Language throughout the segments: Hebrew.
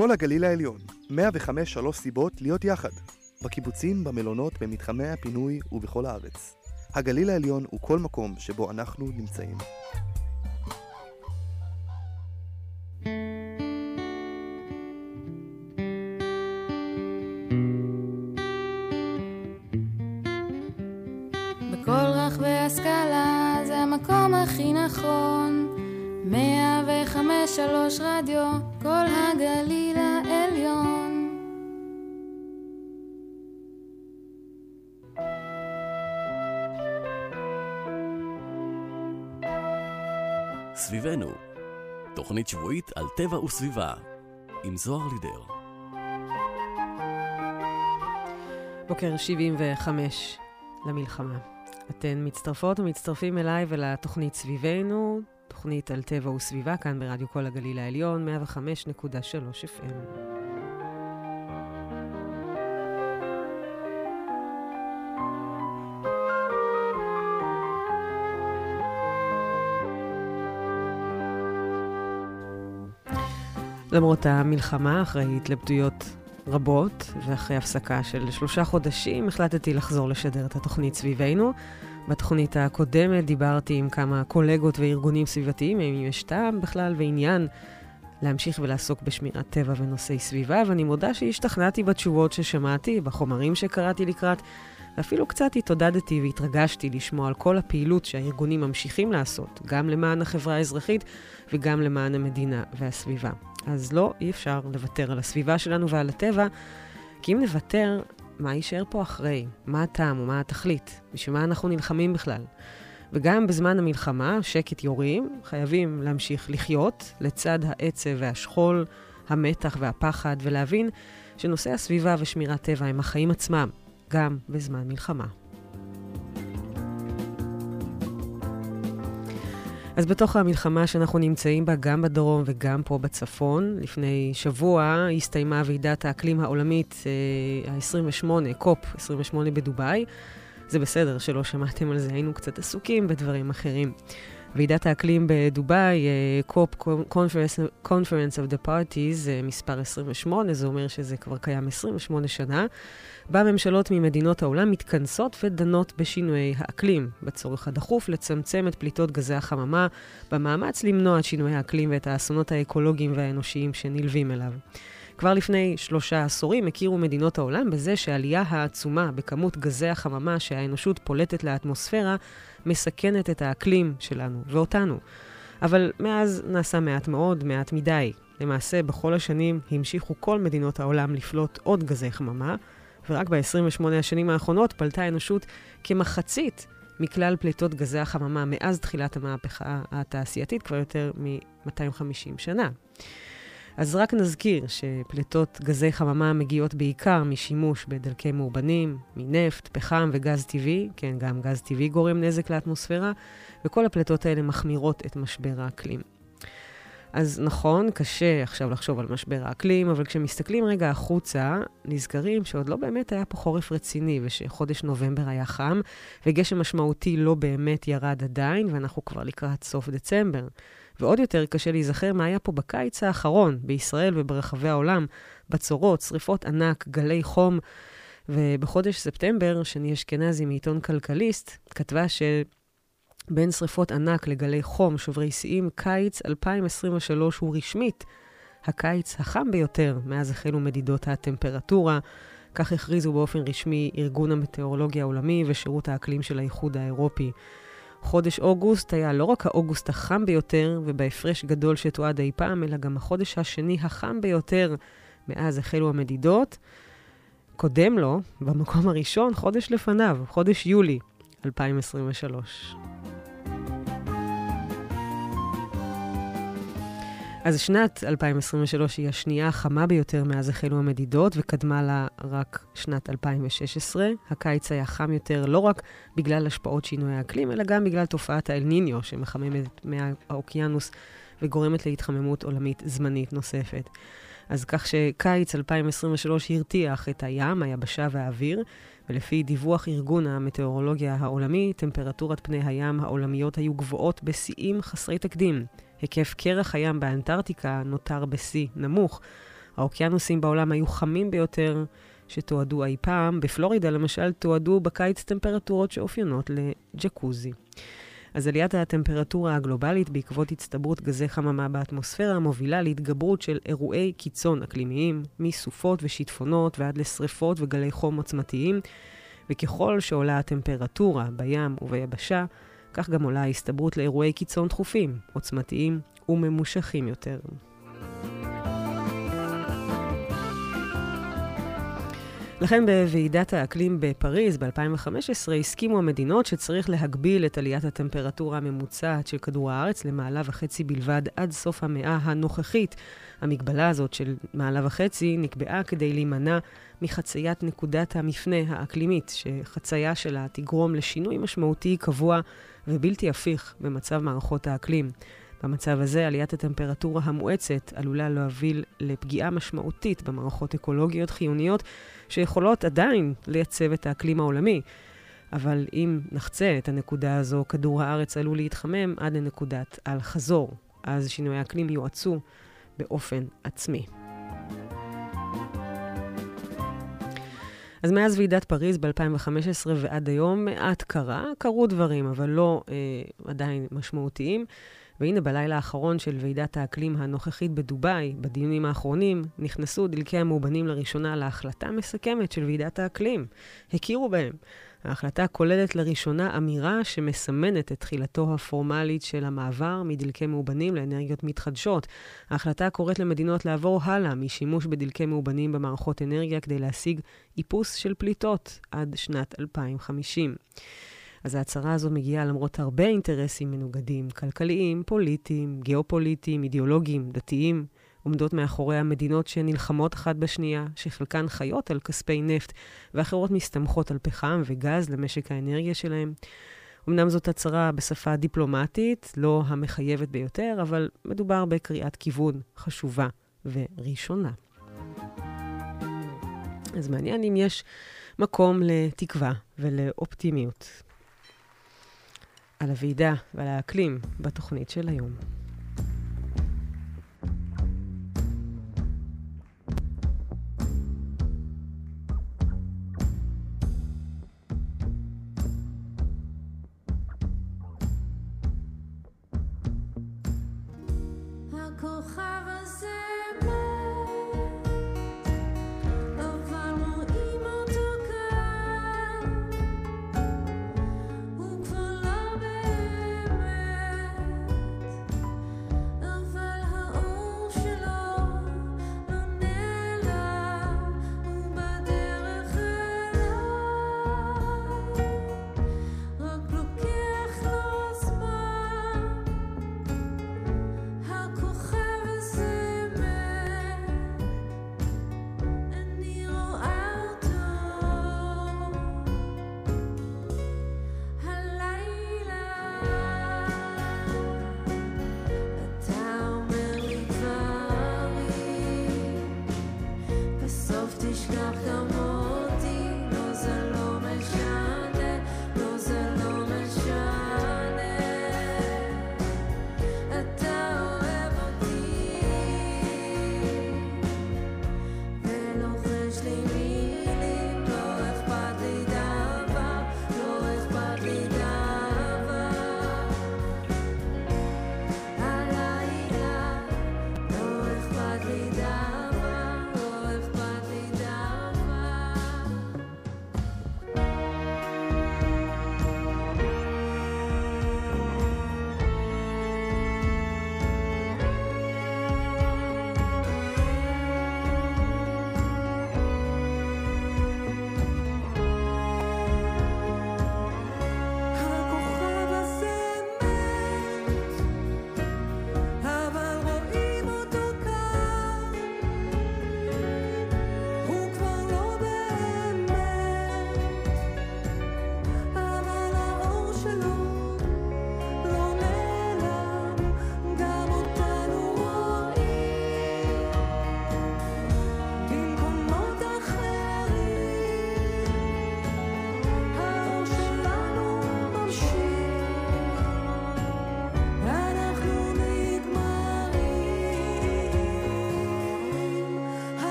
כל הגליל העליון, 105 שלוש סיבות להיות יחד. בקיבוצים, במלונות, במתחמי הפינוי ובכל הארץ. הגליל העליון הוא כל מקום שבו אנחנו נמצאים. תוכנית שבועית על טבע וסביבה, עם זוהר לידר. בוקר 75 למלחמה. אתן מצטרפות ומצטרפים אליי ולתוכנית סביבנו, תוכנית על טבע וסביבה, כאן ברדיו כל הגליל העליון, 105.3 FM. למרות המלחמה, אחרי התלבטויות רבות, ואחרי הפסקה של שלושה חודשים, החלטתי לחזור לשדר את התוכנית סביבנו. בתוכנית הקודמת דיברתי עם כמה קולגות וארגונים סביבתיים, אם יש טעם בכלל ועניין להמשיך ולעסוק בשמירת טבע ונושאי סביבה, ואני מודה שהשתכנעתי בתשובות ששמעתי, בחומרים שקראתי לקראת, ואפילו קצת התעודדתי והתרגשתי לשמוע על כל הפעילות שהארגונים ממשיכים לעשות, גם למען החברה האזרחית וגם למען המדינה והסביבה. אז לא, אי אפשר לוותר על הסביבה שלנו ועל הטבע, כי אם נוותר, מה יישאר פה אחרי? מה הטעם ומה התכלית? בשביל מה אנחנו נלחמים בכלל? וגם בזמן המלחמה, שקט יורים, חייבים להמשיך לחיות לצד העצב והשכול, המתח והפחד, ולהבין שנושאי הסביבה ושמירת טבע הם החיים עצמם, גם בזמן מלחמה. אז בתוך המלחמה שאנחנו נמצאים בה, גם בדרום וגם פה בצפון, לפני שבוע הסתיימה ועידת האקלים העולמית אה, ה-28, קופ 28 בדובאי. זה בסדר שלא שמעתם על זה, היינו קצת עסוקים בדברים אחרים. ועידת האקלים בדובאי, קופ, Conference of the Parties, אה, מספר 28, זה אומר שזה כבר קיים 28 שנה. בה ממשלות ממדינות העולם מתכנסות ודנות בשינויי האקלים, בצורך הדחוף לצמצם את פליטות גזי החממה, במאמץ למנוע את שינויי האקלים ואת האסונות האקולוגיים והאנושיים שנלווים אליו. כבר לפני שלושה עשורים הכירו מדינות העולם בזה שהעלייה העצומה בכמות גזי החממה שהאנושות פולטת לאטמוספירה מסכנת את האקלים שלנו ואותנו. אבל מאז נעשה מעט מאוד, מעט מדי. למעשה, בכל השנים המשיכו כל מדינות העולם לפלוט עוד גזי חממה, ורק ב-28 השנים האחרונות פלטה האנושות כמחצית מכלל פליטות גזי החממה מאז תחילת המהפכה התעשייתית, כבר יותר מ-250 שנה. אז רק נזכיר שפליטות גזי חממה מגיעות בעיקר משימוש בדלקי מאובנים, מנפט, פחם וגז טבעי, כן, גם גז טבעי גורם נזק לאטמוספירה, וכל הפליטות האלה מחמירות את משבר האקלים. אז נכון, קשה עכשיו לחשוב על משבר האקלים, אבל כשמסתכלים רגע החוצה, נזכרים שעוד לא באמת היה פה חורף רציני, ושחודש נובמבר היה חם, וגשם משמעותי לא באמת ירד עדיין, ואנחנו כבר לקראת סוף דצמבר. ועוד יותר קשה להיזכר מה היה פה בקיץ האחרון, בישראל וברחבי העולם, בצורות, שריפות ענק, גלי חום. ובחודש ספטמבר, שני אשכנזי מעיתון כלכליסט, כתבה ש... בין שריפות ענק לגלי חום, שוברי שיאים, קיץ 2023 הוא רשמית הקיץ החם ביותר מאז החלו מדידות הטמפרטורה. כך הכריזו באופן רשמי ארגון המטאורולוגיה העולמי ושירות האקלים של האיחוד האירופי. חודש אוגוסט היה לא רק האוגוסט החם ביותר, ובהפרש גדול שתועד אי פעם, אלא גם החודש השני החם ביותר מאז החלו המדידות. קודם לו, במקום הראשון, חודש לפניו, חודש יולי 2023. אז שנת 2023 היא השנייה החמה ביותר מאז החלו המדידות, וקדמה לה רק שנת 2016. הקיץ היה חם יותר לא רק בגלל השפעות שינוי האקלים, אלא גם בגלל תופעת האל-ניניו, שמחממת מהאוקיינוס וגורמת להתחממות עולמית זמנית נוספת. אז כך שקיץ 2023 הרתיח את הים, היבשה והאוויר, ולפי דיווח ארגון המטאורולוגיה העולמי, טמפרטורת פני הים העולמיות היו גבוהות בשיאים חסרי תקדים. היקף קרח הים באנטארקטיקה נותר בשיא נמוך. האוקיינוסים בעולם היו חמים ביותר שתועדו אי פעם. בפלורידה, למשל, תועדו בקיץ טמפרטורות שאופיינות לג'קוזי. אז עליית הטמפרטורה הגלובלית בעקבות הצטברות גזי חממה באטמוספירה מובילה להתגברות של אירועי קיצון אקלימיים, מסופות ושיטפונות ועד לשריפות וגלי חום עוצמתיים, וככל שעולה הטמפרטורה בים וביבשה, כך גם עולה ההסתברות לאירועי קיצון דחופים, עוצמתיים וממושכים יותר. לכן בוועידת האקלים בפריז ב-2015 הסכימו המדינות שצריך להגביל את עליית הטמפרטורה הממוצעת של כדור הארץ למעלה וחצי בלבד עד סוף המאה הנוכחית. המגבלה הזאת של מעלה וחצי נקבעה כדי להימנע מחציית נקודת המפנה האקלימית, שחצייה שלה תגרום לשינוי משמעותי קבוע ובלתי הפיך במצב מערכות האקלים. במצב הזה, עליית הטמפרטורה המואצת עלולה להוביל לפגיעה משמעותית במערכות אקולוגיות חיוניות שיכולות עדיין לייצב את האקלים העולמי. אבל אם נחצה את הנקודה הזו, כדור הארץ עלול להתחמם עד לנקודת אל-חזור. אז שינויי האקלים יואצו באופן עצמי. אז מאז ועידת פריז ב-2015 ועד היום מעט קרה, קרו דברים, אבל לא אה, עדיין משמעותיים. והנה בלילה האחרון של ועידת האקלים הנוכחית בדובאי, בדיונים האחרונים, נכנסו דלקי המאובנים לראשונה להחלטה מסכמת של ועידת האקלים. הכירו בהם. ההחלטה כוללת לראשונה אמירה שמסמנת את תחילתו הפורמלית של המעבר מדלקי מאובנים לאנרגיות מתחדשות. ההחלטה קוראת למדינות לעבור הלאה משימוש בדלקי מאובנים במערכות אנרגיה כדי להשיג איפוס של פליטות עד שנת 2050. אז ההצהרה הזו מגיעה למרות הרבה אינטרסים מנוגדים, כלכליים, פוליטיים, גיאופוליטיים, אידיאולוגיים, דתיים, עומדות מאחורי המדינות שנלחמות אחת בשנייה, שחלקן חיות על כספי נפט, ואחרות מסתמכות על פחם וגז למשק האנרגיה שלהם. אמנם זאת הצהרה בשפה דיפלומטית, לא המחייבת ביותר, אבל מדובר בקריאת כיוון חשובה וראשונה. אז מעניין אם יש מקום לתקווה ולאופטימיות. על הוועידה ועל האקלים בתוכנית של היום.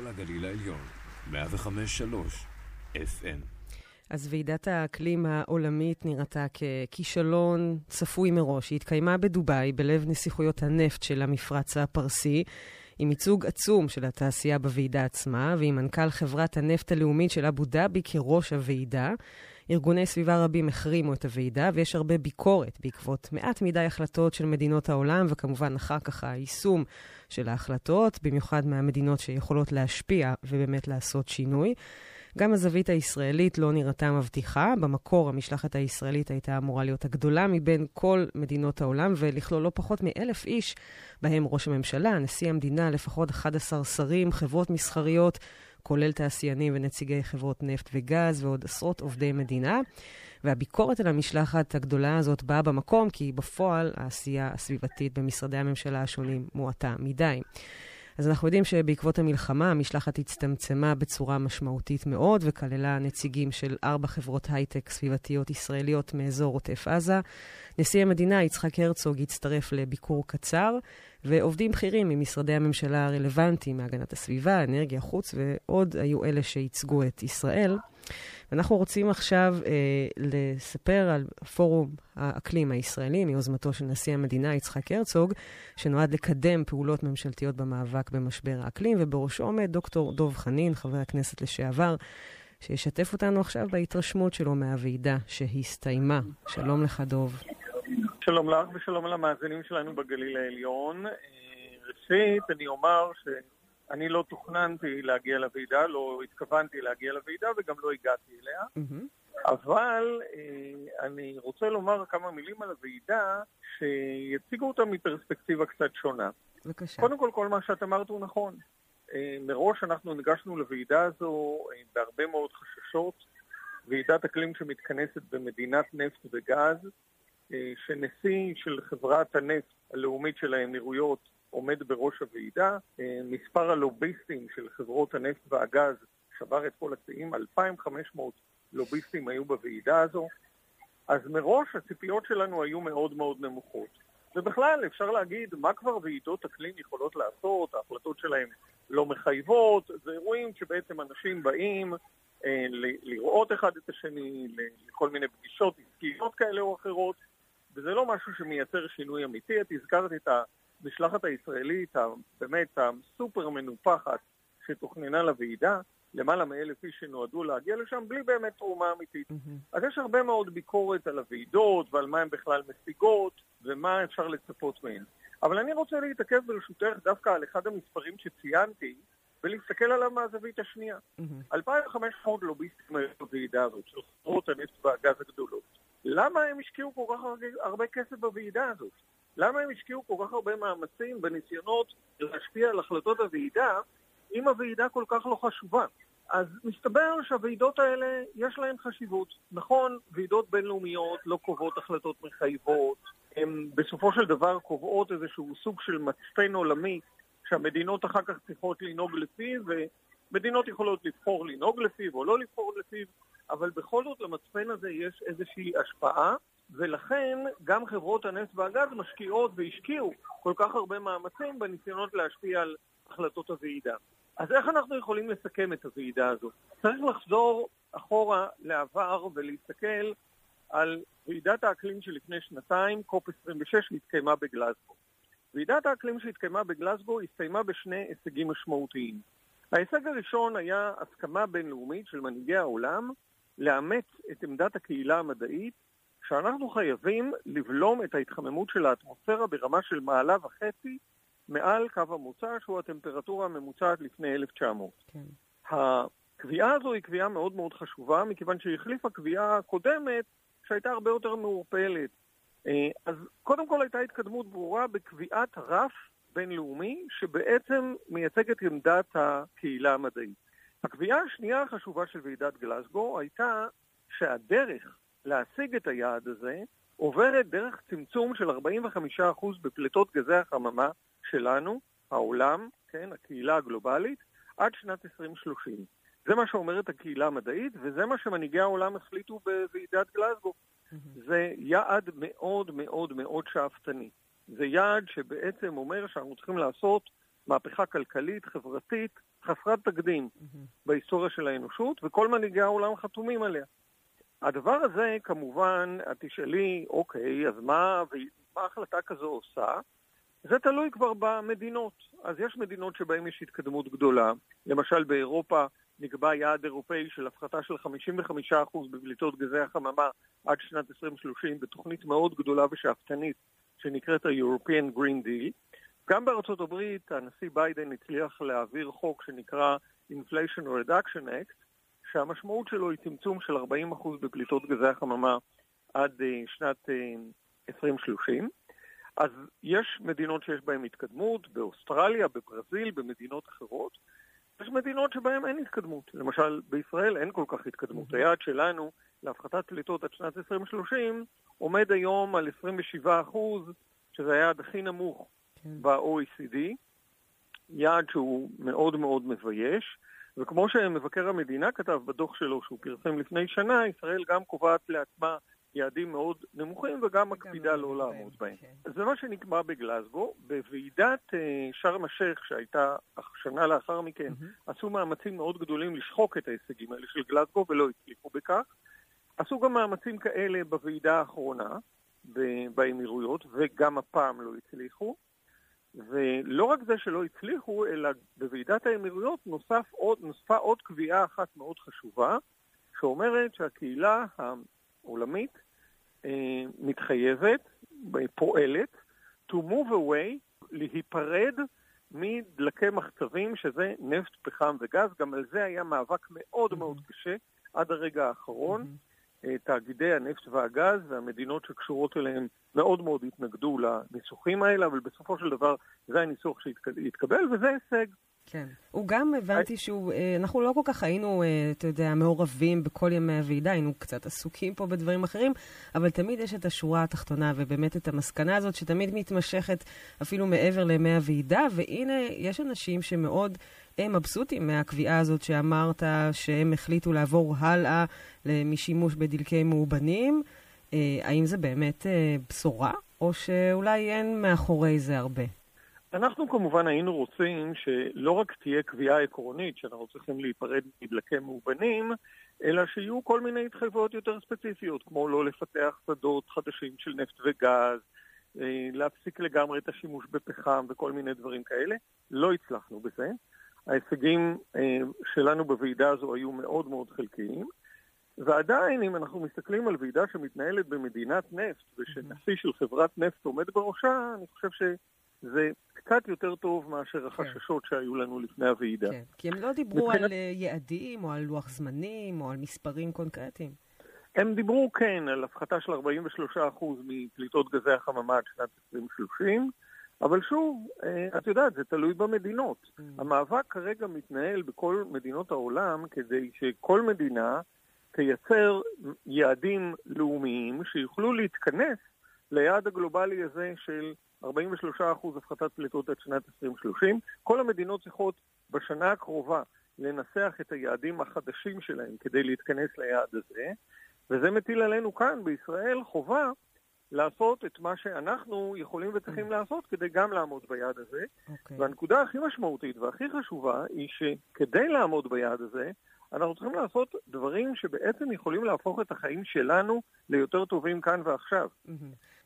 כל הגליל העליון, 105.3 FM. אז ועידת האקלים העולמית נראתה ככישלון צפוי מראש. היא התקיימה בדובאי, בלב נסיכויות הנפט של המפרץ הפרסי, עם ייצוג עצום של התעשייה בוועידה עצמה, ועם מנכ"ל חברת הנפט הלאומית של אבו דאבי כראש הוועידה. ארגוני סביבה רבים החרימו את הוועידה, ויש הרבה ביקורת בעקבות מעט מדי החלטות של מדינות העולם, וכמובן אחר כך היישום של ההחלטות, במיוחד מהמדינות שיכולות להשפיע ובאמת לעשות שינוי. גם הזווית הישראלית לא נראתה מבטיחה. במקור המשלחת הישראלית הייתה אמורה להיות הגדולה מבין כל מדינות העולם, ולכלול לא פחות מאלף איש, בהם ראש הממשלה, נשיא המדינה, לפחות 11 שרים, חברות מסחריות, כולל תעשיינים ונציגי חברות נפט וגז ועוד עשרות עובדי מדינה. והביקורת על המשלחת הגדולה הזאת באה במקום, כי בפועל העשייה הסביבתית במשרדי הממשלה השונים מועטה מדי. אז אנחנו יודעים שבעקבות המלחמה המשלחת הצטמצמה בצורה משמעותית מאוד וכללה נציגים של ארבע חברות הייטק סביבתיות ישראליות מאזור עוטף עזה. נשיא המדינה יצחק הרצוג הצטרף לביקור קצר, ועובדים בכירים ממשרדי הממשלה הרלוונטיים מהגנת הסביבה, אנרגיה, חוץ, ועוד היו אלה שייצגו את ישראל. ואנחנו רוצים עכשיו אה, לספר על פורום האקלים הישראלי מיוזמתו של נשיא המדינה יצחק הרצוג, שנועד לקדם פעולות ממשלתיות במאבק במשבר האקלים, ובראשו עומד דוקטור דוב חנין, חבר הכנסת לשעבר, שישתף אותנו עכשיו בהתרשמות שלו מהוועידה שהסתיימה. שלום לך, דוב. שלום לך ושלום למאזינים שלנו בגליל העליון. אה, ראשית, אני אומר ש... אני לא תוכננתי להגיע לוועידה, לא התכוונתי להגיע לוועידה וגם לא הגעתי אליה. אבל אה, אני רוצה לומר כמה מילים על הוועידה שיציגו אותה מפרספקטיבה קצת שונה. בבקשה. קודם כל, כל מה שאת אמרת הוא נכון. אה, מראש אנחנו ניגשנו לוועידה הזו בהרבה מאוד חששות. ועידת אקלים שמתכנסת במדינת נפט וגז, שנשיא של חברת הנפט הלאומית של האמירויות עומד בראש הוועידה. אה, מספר הלוביסטים של חברות הנפט והגז שבר את כל השיאים, 2,500 לוביסטים היו בוועידה הזו. אז מראש הציפיות שלנו היו מאוד מאוד נמוכות. ובכלל, אפשר להגיד, מה כבר ועידות אקלים יכולות לעשות, ההחלטות שלהם לא מחייבות, זה אירועים שבעצם אנשים באים אה, לראות אחד את השני, לכל מיני פגישות עסקיות כאלה או אחרות, וזה לא משהו שמייצר שינוי אמיתי. את הזכרת את המשלחת הישראלית, באמת הסופר מנופחת שתוכננה לוועידה, למעלה מאלף איש שנועדו להגיע לשם בלי באמת תרומה אמיתית. Mm-hmm. אז יש הרבה מאוד ביקורת על הוועידות ועל מה הן בכלל משיגות ומה אפשר לצפות מהן. אבל אני רוצה להתעכב ברשותך דווקא על אחד המספרים שציינתי ולהסתכל עליו מהזווית השנייה. Mm-hmm. 2,500 לוביסטים היו בוועידה הזאת של חברות הנפט והגז הגדולות. למה הם השקיעו כל כך הרבה כסף בוועידה הזאת? למה הם השקיעו כל כך הרבה מאמצים בניסיונות להשפיע על החלטות הוועידה, אם הוועידה כל כך לא חשובה? אז מסתבר שהוועידות האלה יש להן חשיבות. נכון, ועידות בינלאומיות לא קובעות החלטות מחייבות, הן בסופו של דבר קובעות איזשהו סוג של מצפן עולמי שהמדינות אחר כך צריכות לנהוג לפיו, ומדינות יכולות לבחור לנהוג לפיו או לא לבחור לפיו, אבל בכל זאת למצפן הזה יש איזושהי השפעה, ולכן גם חברות הנפט והגז משקיעות והשקיעו כל כך הרבה מאמצים בניסיונות להשפיע על החלטות הוועידה. אז איך אנחנו יכולים לסכם את הוועידה הזו? צריך לחזור אחורה לעבר ולהסתכל על ועידת האקלים שלפני שנתיים, קופ 26, שהתקיימה בגלזגו. ועידת האקלים שהתקיימה בגלסגו הסתיימה בשני הישגים משמעותיים. ההישג הראשון היה הסכמה בינלאומית של מנהיגי העולם לאמץ את עמדת הקהילה המדעית שאנחנו חייבים לבלום את ההתחממות של האטמוספירה ברמה של מעלה וחצי מעל קו המוצא, שהוא הטמפרטורה הממוצעת לפני 1900. כן. הקביעה הזו היא קביעה מאוד מאוד חשובה, מכיוון שהיא החליפה קביעה קודמת שהייתה הרבה יותר מעורפלת. אה, אז קודם כל הייתה התקדמות ברורה בקביעת רף בינלאומי שבעצם מייצג את עמדת הקהילה המדעית. הקביעה השנייה החשובה של ועידת גלסגו הייתה שהדרך להשיג את היעד הזה עוברת דרך צמצום של 45% בפליטות גזי החממה שלנו, העולם, כן, הקהילה הגלובלית, עד שנת 2030. זה מה שאומרת הקהילה המדעית, וזה מה שמנהיגי העולם החליטו בוועידת גלסגו. זה יעד מאוד מאוד מאוד שאפתני. זה יעד שבעצם אומר שאנחנו צריכים לעשות מהפכה כלכלית, חברתית, חסרת תקדים בהיסטוריה של האנושות, וכל מנהיגי העולם חתומים עליה. הדבר הזה, כמובן, את תשאלי, אוקיי, אז מה, מה החלטה כזו עושה? זה תלוי כבר במדינות. אז יש מדינות שבהן יש התקדמות גדולה. למשל באירופה נקבע יעד אירופאי של הפחתה של 55% בבליטות גזי החממה עד שנת 2030 בתוכנית מאוד גדולה ושאפתנית שנקראת ה-European Green Deal. גם בארצות הברית הנשיא ביידן הצליח להעביר חוק שנקרא Inflation Reduction Act, שהמשמעות שלו היא צמצום של 40% בפליטות גזי החממה עד uh, שנת uh, 2030. אז יש מדינות שיש בהן התקדמות, באוסטרליה, בברזיל, במדינות אחרות. יש מדינות שבהן אין התקדמות. למשל, בישראל אין כל כך התקדמות. Mm-hmm. היעד שלנו להפחתת פליטות עד שנת 2030 עומד היום על 27 אחוז, שזה היעד הכי נמוך כן. ב-OECD, יעד שהוא מאוד מאוד מבייש, וכמו שמבקר המדינה כתב בדוח שלו שהוא פרסם לפני שנה, ישראל גם קובעת לעצמה יעדים מאוד נמוכים וגם מקפידה לא לעמוד בהם. כן. זה מה שנקבע בגלזגו. בוועידת uh, שארם א-שייח שהייתה שנה לאחר מכן, mm-hmm. עשו מאמצים מאוד גדולים לשחוק את ההישגים האלה של גלזגו ולא הצליחו בכך. עשו גם מאמצים כאלה בוועידה האחרונה באמירויות, וגם הפעם לא הצליחו. ולא רק זה שלא הצליחו, אלא בוועידת האמירויות נוסף עוד, נוספה עוד קביעה אחת מאוד חשובה, שאומרת שהקהילה העולמית אה, מתחייבת, פועלת, to move away, להיפרד מדלקי מחצבים, שזה נפט, פחם וגז. גם על זה היה מאבק מאוד mm-hmm. מאוד קשה עד הרגע האחרון. Mm-hmm. תאגידי הנפט והגז והמדינות שקשורות אליהם מאוד מאוד התנגדו לניסוחים האלה, אבל בסופו של דבר זה הניסוח שהתקבל, וזה הישג. כן. הוא גם, הבנתי שהוא, אה, אנחנו לא כל כך היינו, אה, אתה יודע, מעורבים בכל ימי הוועידה, היינו קצת עסוקים פה בדברים אחרים, אבל תמיד יש את השורה התחתונה ובאמת את המסקנה הזאת שתמיד מתמשכת אפילו מעבר לימי הוועידה, והנה, יש אנשים שמאוד הם מבסוטים מהקביעה הזאת שאמרת שהם החליטו לעבור הלאה משימוש בדלקי מאובנים. אה, האם זה באמת בשורה, או שאולי אין מאחורי זה הרבה? אנחנו כמובן היינו רוצים שלא רק תהיה קביעה עקרונית שאנחנו צריכים להיפרד מדלקי מאובנים, אלא שיהיו כל מיני התחייבויות יותר ספציפיות, כמו לא לפתח שדות חדשים של נפט וגז, אה, להפסיק לגמרי את השימוש בפחם וכל מיני דברים כאלה. לא הצלחנו בזה. ההישגים אה, שלנו בוועידה הזו היו מאוד מאוד חלקיים. ועדיין, אם אנחנו מסתכלים על ועידה שמתנהלת במדינת נפט, ושנשיא של חברת נפט עומד בראשה, אני חושב שזה קצת יותר טוב מאשר כן. החששות כן. שהיו לנו לפני הוועידה. כן, כי הם לא דיברו מבחינת... על אה, יעדים או על לוח זמנים או על מספרים קונקרטיים. הם דיברו, כן, על הפחתה של 43% מפליטות גזי החממה עד שנת 2030, אבל שוב, אה, את יודעת, זה תלוי במדינות. Mm. המאבק כרגע מתנהל בכל מדינות העולם כדי שכל מדינה תייצר יעדים לאומיים שיוכלו להתכנס ליעד הגלובלי הזה של 43% הפחתת פליטות עד שנת 2030. כל המדינות צריכות בשנה הקרובה לנסח את היעדים החדשים שלהם כדי להתכנס ליעד הזה, וזה מטיל עלינו כאן בישראל חובה לעשות את מה שאנחנו יכולים וצריכים לעשות כדי גם לעמוד ביעד הזה. Okay. אוקיי. והנקודה הכי משמעותית והכי חשובה היא שכדי לעמוד ביעד הזה, אנחנו צריכים לעשות דברים שבעצם יכולים להפוך את החיים שלנו ליותר טובים כאן ועכשיו. Mm-hmm.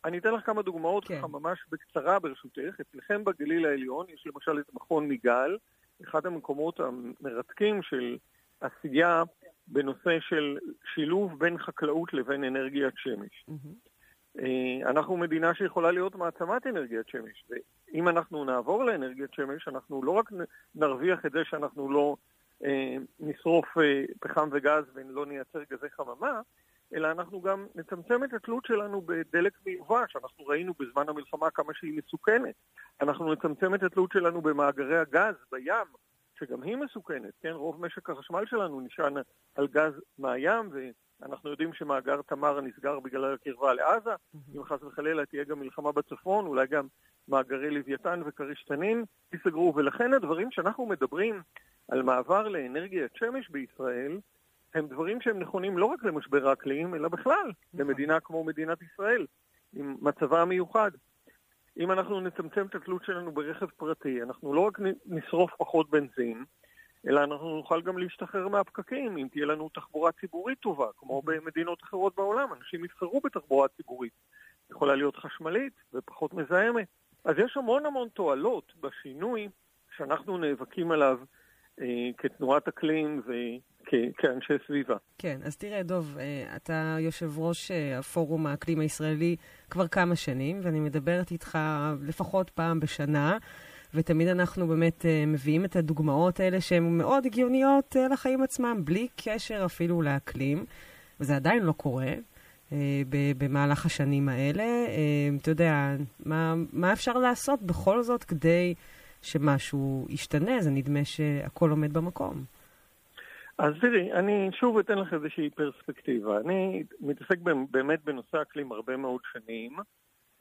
אני אתן לך כמה דוגמאות כן. ככה ממש בקצרה ברשותך. אצלכם בגליל העליון יש למשל את מכון מיגל, אחד המקומות המרתקים של עשייה בנושא של שילוב בין חקלאות לבין אנרגיית שמש. Mm-hmm. אנחנו מדינה שיכולה להיות מעצמת אנרגיית שמש, ואם אנחנו נעבור לאנרגיית שמש, אנחנו לא רק נרוויח את זה שאנחנו לא אה, נשרוף אה, פחם וגז ולא נייצר גזי חממה, אלא אנחנו גם נצמצם את התלות שלנו בדלק מיובא, שאנחנו ראינו בזמן המלחמה כמה שהיא מסוכנת. אנחנו נצמצם את התלות שלנו במאגרי הגז בים, שגם היא מסוכנת, כן? רוב משק החשמל שלנו נשען על גז מהים, ואנחנו יודעים שמאגר תמר נסגר בגלל הקרבה לעזה. אם חס וחלילה תהיה גם מלחמה בצפון, אולי גם מאגרי לוויתן וכריש תנין ייסגרו. ולכן הדברים שאנחנו מדברים על מעבר לאנרגיית שמש בישראל, הם דברים שהם נכונים לא רק למשבר האקלים, אלא בכלל נכון. למדינה כמו מדינת ישראל, עם מצבה המיוחד. אם אנחנו נצמצם את התלות שלנו ברכב פרטי, אנחנו לא רק נשרוף פחות בנזין, אלא אנחנו נוכל גם להשתחרר מהפקקים אם תהיה לנו תחבורה ציבורית טובה, כמו במדינות אחרות בעולם, אנשים יבחרו בתחבורה ציבורית. יכולה להיות חשמלית ופחות מזהמת. אז יש המון המון תועלות בשינוי שאנחנו נאבקים עליו אה, כתנועת אקלים וכאנשי סביבה. כן, אז תראה, דוב, אה, אתה יושב ראש אה, הפורום האקלים הישראלי כבר כמה שנים, ואני מדברת איתך לפחות פעם בשנה. ותמיד אנחנו באמת uh, מביאים את הדוגמאות האלה שהן מאוד הגיוניות uh, לחיים עצמם, בלי קשר אפילו לאקלים, וזה עדיין לא קורה. uh, במהלך השנים האלה. אתה יודע, מה, מה אפשר לעשות בכל זאת כדי שמשהו ישתנה? זה נדמה שהכל עומד במקום. אז תראי, אני שוב אתן לך איזושהי פרספקטיבה. אני מתעסק באמת בנושא אקלים הרבה מאוד שנים.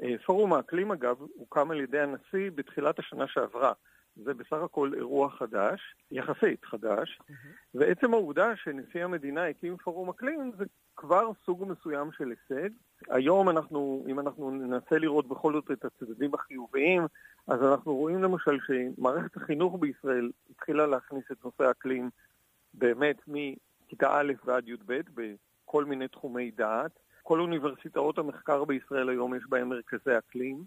אה, פורום האקלים, אגב, הוקם על ידי הנשיא בתחילת השנה שעברה. זה בסך הכל אירוע חדש, יחסית חדש, mm-hmm. ועצם העובדה שנשיא המדינה הקים פורום אקלים זה כבר סוג מסוים של הישג. היום אנחנו, אם אנחנו ננסה לראות בכל זאת את הצדדים החיוביים, אז אנחנו רואים למשל שמערכת החינוך בישראל התחילה להכניס את נושא האקלים באמת מכיתה א' ועד י"ב בכל מיני תחומי דעת. כל אוניברסיטאות המחקר בישראל היום יש בהן מרכזי אקלים.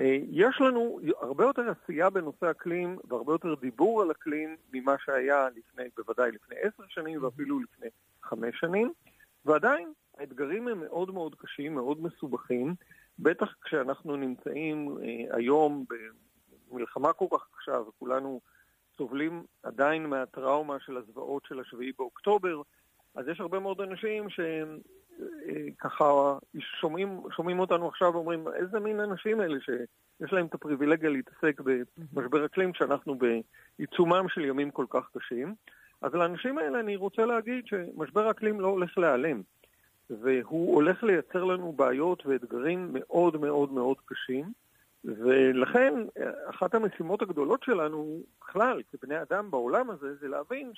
אה, יש לנו הרבה יותר עשייה בנושא אקלים והרבה יותר דיבור על אקלים ממה שהיה לפני, בוודאי לפני עשר שנים ואפילו לפני חמש שנים, ועדיין האתגרים הם מאוד מאוד קשים, מאוד מסובכים, בטח כשאנחנו נמצאים אה, היום במלחמה כל כך קשה וכולנו סובלים עדיין מהטראומה של הזוועות של השביעי באוקטובר, אז יש הרבה מאוד אנשים שהם ככה שומעים, שומעים אותנו עכשיו ואומרים, איזה מין אנשים אלה שיש להם את הפריבילגיה להתעסק במשבר אקלים כשאנחנו בעיצומם של ימים כל כך קשים. אז לאנשים האלה אני רוצה להגיד שמשבר אקלים לא הולך להיעלם, והוא הולך לייצר לנו בעיות ואתגרים מאוד מאוד מאוד קשים, ולכן אחת המשימות הגדולות שלנו בכלל, כבני אדם בעולם הזה, זה להבין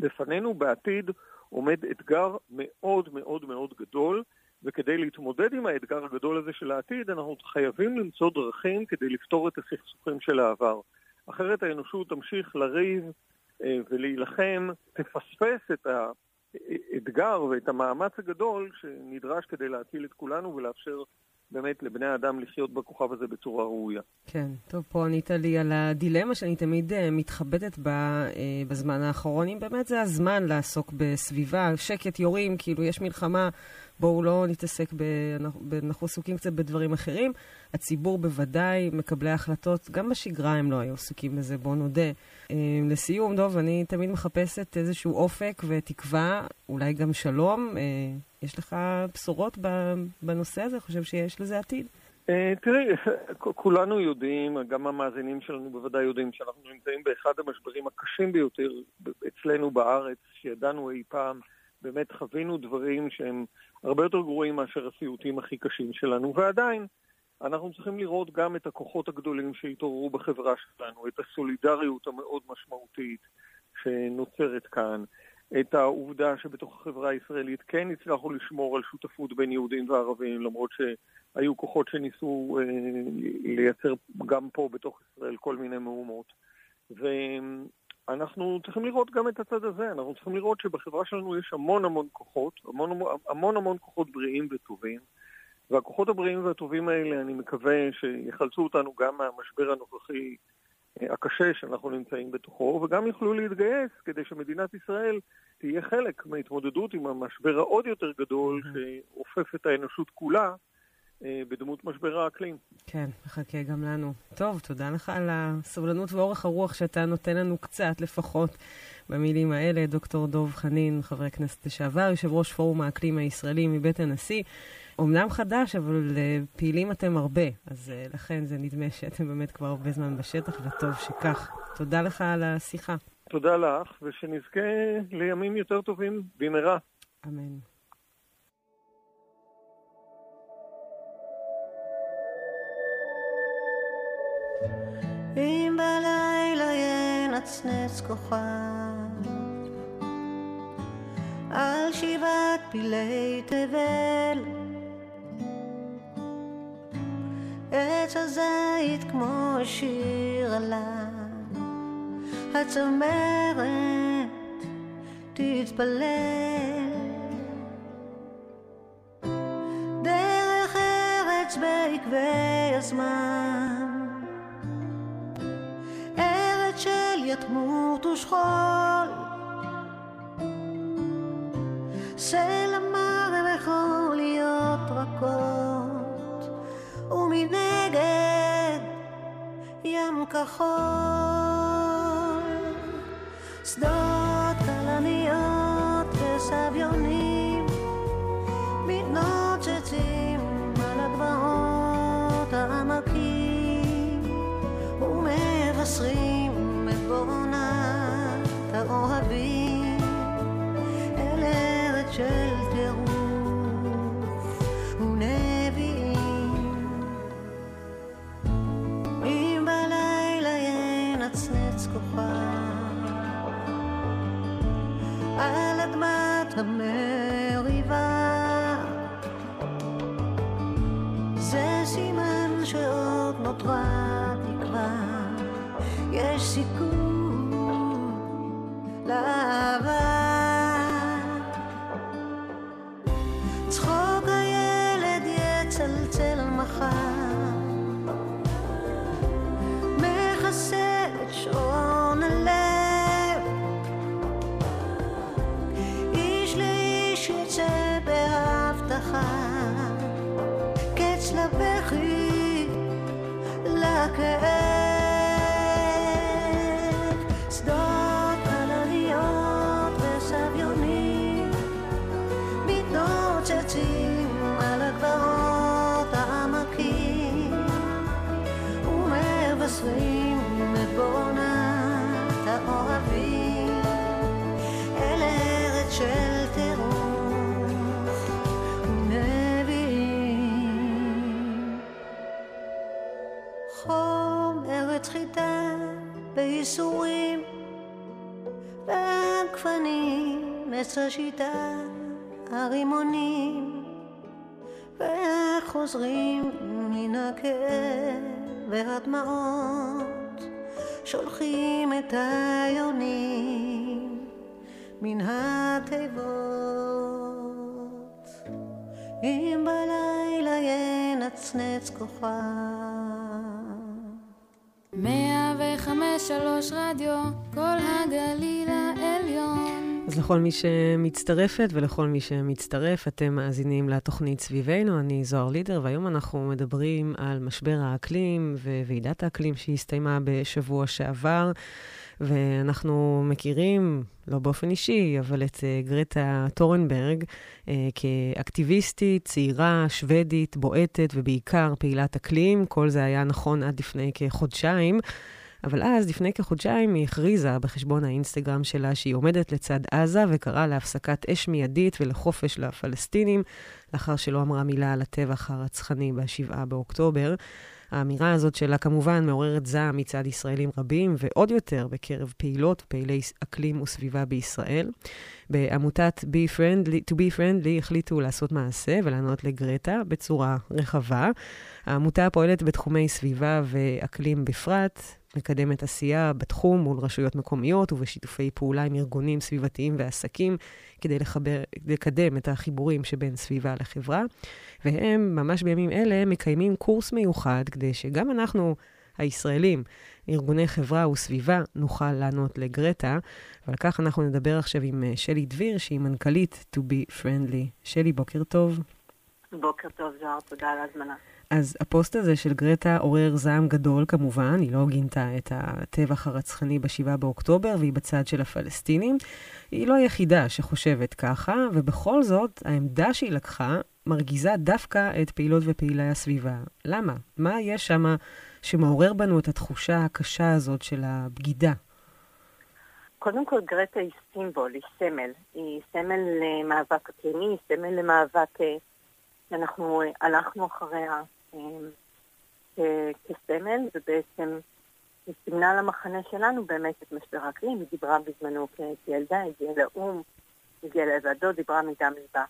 שלפנינו בעתיד עומד אתגר מאוד מאוד מאוד גדול, וכדי להתמודד עם האתגר הגדול הזה של העתיד, אנחנו חייבים למצוא דרכים כדי לפתור את הסכסוכים של העבר. אחרת האנושות תמשיך לריב אה, ולהילחם, תפספס את האתגר ואת המאמץ הגדול שנדרש כדי להציל את כולנו ולאפשר באמת לבני האדם לחיות בכוכב הזה בצורה ראויה. כן, טוב, פה ענית לי על הדילמה שאני תמיד uh, מתחבטת בה uh, בזמן האחרון, אם באמת זה הזמן לעסוק בסביבה, שקט, יורים, כאילו יש מלחמה, בואו לא נתעסק, ב... אנחנו עסוקים קצת בדברים אחרים. הציבור בוודאי, מקבלי ההחלטות, גם בשגרה הם לא היו עסוקים בזה, בואו נודה. Uh, לסיום, דוב, אני תמיד מחפשת איזשהו אופק ותקווה, אולי גם שלום. Uh, יש לך בשורות בנושא הזה? חושב שיש לזה עתיד? אה, תראי, כולנו יודעים, גם המאזינים שלנו בוודאי יודעים, שאנחנו נמצאים באחד המשברים הקשים ביותר אצלנו בארץ, שידענו אי פעם. באמת חווינו דברים שהם הרבה יותר גרועים מאשר הסיוטים הכי קשים שלנו, ועדיין אנחנו צריכים לראות גם את הכוחות הגדולים שהתעוררו בחברה שלנו, את הסולידריות המאוד משמעותית שנוצרת כאן, את העובדה שבתוך החברה הישראלית כן הצלחנו לשמור על שותפות בין יהודים וערבים, למרות שהיו כוחות שניסו אה, לייצר גם פה בתוך ישראל כל מיני מהומות. ואנחנו צריכים לראות גם את הצד הזה, אנחנו צריכים לראות שבחברה שלנו יש המון המון כוחות, המון המון, המון כוחות בריאים וטובים, והכוחות הבריאים והטובים האלה, אני מקווה שיחלצו אותנו גם מהמשבר הנוכחי הקשה שאנחנו נמצאים בתוכו, וגם יוכלו להתגייס כדי שמדינת ישראל תהיה חלק מההתמודדות עם המשבר העוד יותר גדול שאופף את האנושות כולה. אה, בדמות משבר האקלים. כן, מחכה גם לנו. טוב, תודה לך על הסבלנות ואורך הרוח שאתה נותן לנו קצת לפחות במילים האלה. דוקטור דוב חנין, חבר הכנסת לשעבר, יושב ראש פורום האקלים הישראלי מבית הנשיא. אמנם חדש, אבל uh, פעילים אתם הרבה, אז uh, לכן זה נדמה שאתם באמת כבר הרבה זמן בשטח, וטוב שכך. תודה לך על השיחה. תודה לך, ושנזכה לימים יותר טובים במהרה. אמן. אם בלילה ינצנץ כוכב על שבעת פילי תבל עץ הזית כמו שיר עליו, הצמרת תתפלל. דרך ארץ בעקבי הזמן, יתמות ושכול. סלע מר יכול להיות רכות, ומנגד ים כחול. שדות כלניות וסביונים מתנוצצים על הגבעות העמקים ומבשרים האוהבים אל ארץ של טירוף ונביאים. אם בלילה ינצנץ כוכב על אדמת המריבה זה סימן שעוד נותרה תקווה. יש סיכוי love. עץ השיטה הרימונים וחוזרים מן הכאב והדמעות שולחים את היונים מן התיבות אם בלילה ינצנץ כוכב מאה וחמש שלוש רדיו, כל הגליל העליון. אז לכל מי שמצטרפת ולכל מי שמצטרף, אתם מאזינים לתוכנית סביבנו, אני זוהר לידר, והיום אנחנו מדברים על משבר האקלים וועידת האקלים שהסתיימה בשבוע שעבר. ואנחנו מכירים, לא באופן אישי, אבל את uh, גרטה טורנברג uh, כאקטיביסטית, צעירה, שוודית, בועטת ובעיקר פעילת אקלים. כל זה היה נכון עד לפני כחודשיים. אבל אז, לפני כחודשיים, היא הכריזה בחשבון האינסטגרם שלה שהיא עומדת לצד עזה וקראה להפסקת אש מיידית ולחופש לפלסטינים, לאחר שלא אמרה מילה על הטבח הרצחני ב-7 באוקטובר. האמירה הזאת שלה כמובן מעוררת זעם מצד ישראלים רבים, ועוד יותר בקרב פעילות ופעילי אקלים וסביבה בישראל. בעמותת Be Friendly, To Be Friendly החליטו לעשות מעשה ולענות לגרטה בצורה רחבה. העמותה פועלת בתחומי סביבה ואקלים בפרט, מקדמת עשייה בתחום מול רשויות מקומיות ובשיתופי פעולה עם ארגונים סביבתיים ועסקים כדי לחבר, לקדם את החיבורים שבין סביבה לחברה. והם ממש בימים אלה מקיימים קורס מיוחד כדי שגם אנחנו, הישראלים, ארגוני חברה וסביבה, נוכל לענות לגרטה. ועל כך אנחנו נדבר עכשיו עם שלי דביר, שהיא מנכ"לית To Be Friendly. שלי, בוקר טוב. בוקר טוב, זוהר, תודה על ההזמנה. אז הפוסט הזה של גרטה עורר זעם גדול כמובן, היא לא גינתה את הטבח הרצחני ב-7 באוקטובר והיא בצד של הפלסטינים. היא לא היחידה שחושבת ככה, ובכל זאת העמדה שהיא לקחה מרגיזה דווקא את פעילות ופעילי הסביבה. למה? מה יש שם שמעורר בנו את התחושה הקשה הזאת של הבגידה? קודם כל, גרטה היא סימבול, היא סמל. היא סמל למאבק אקלימי, היא סמל למאבק שאנחנו הלכנו אחריה כסמל, ובעצם היא סימנה למחנה שלנו באמת את משבר האקלים. היא דיברה בזמנו כילדה, הגיעה לאו"ם, הגיעה לוועדות, דיברה מדם ליבה.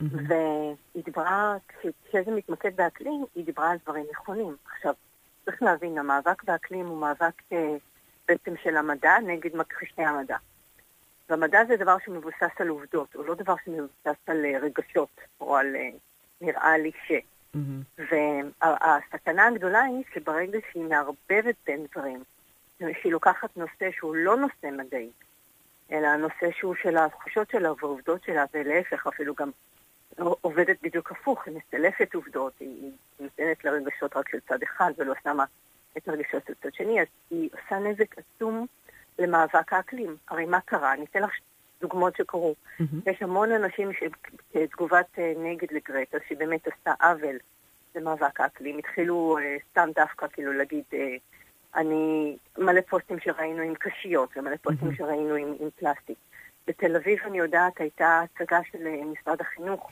והיא דיברה, כשזה מתמקד באקלים, היא דיברה על דברים נכונים. עכשיו, צריך להבין, המאבק באקלים הוא מאבק אה, בעצם של המדע נגד מכחישי המדע. והמדע זה דבר שמבוסס על עובדות, הוא לא דבר שמבוסס על אה, רגשות, או על אה, נראה לי ש. Mm-hmm. והסכנה הגדולה היא שברגע שהיא מערבבת בין דברים, שהיא לוקחת נושא שהוא לא נושא מדעי, אלא הנושא שהוא של התחושות שלה והעובדות שלה, ולהפך אפילו גם עובדת בדיוק הפוך, היא מסלפת עובדות, היא נותנת לרגשות רק של צד אחד ולא שמה את הרגשות של צד שני, אז היא עושה נזק עצום למאבק האקלים. הרי מה קרה? אני אתן לך דוגמאות שקרו. Mm-hmm. יש המון אנשים שכתגובת אה, נגד לגרטה, שהיא באמת עשתה עוול למאבק האקלים, התחילו uh, סתם דווקא כאילו להגיד, uh, אני, מלא פוסטים שראינו עם קשיות ומלא פוסטים mm-hmm. שראינו עם, עם פלסטיק. בתל אביב, אני יודעת, הייתה הצגה של משרד החינוך,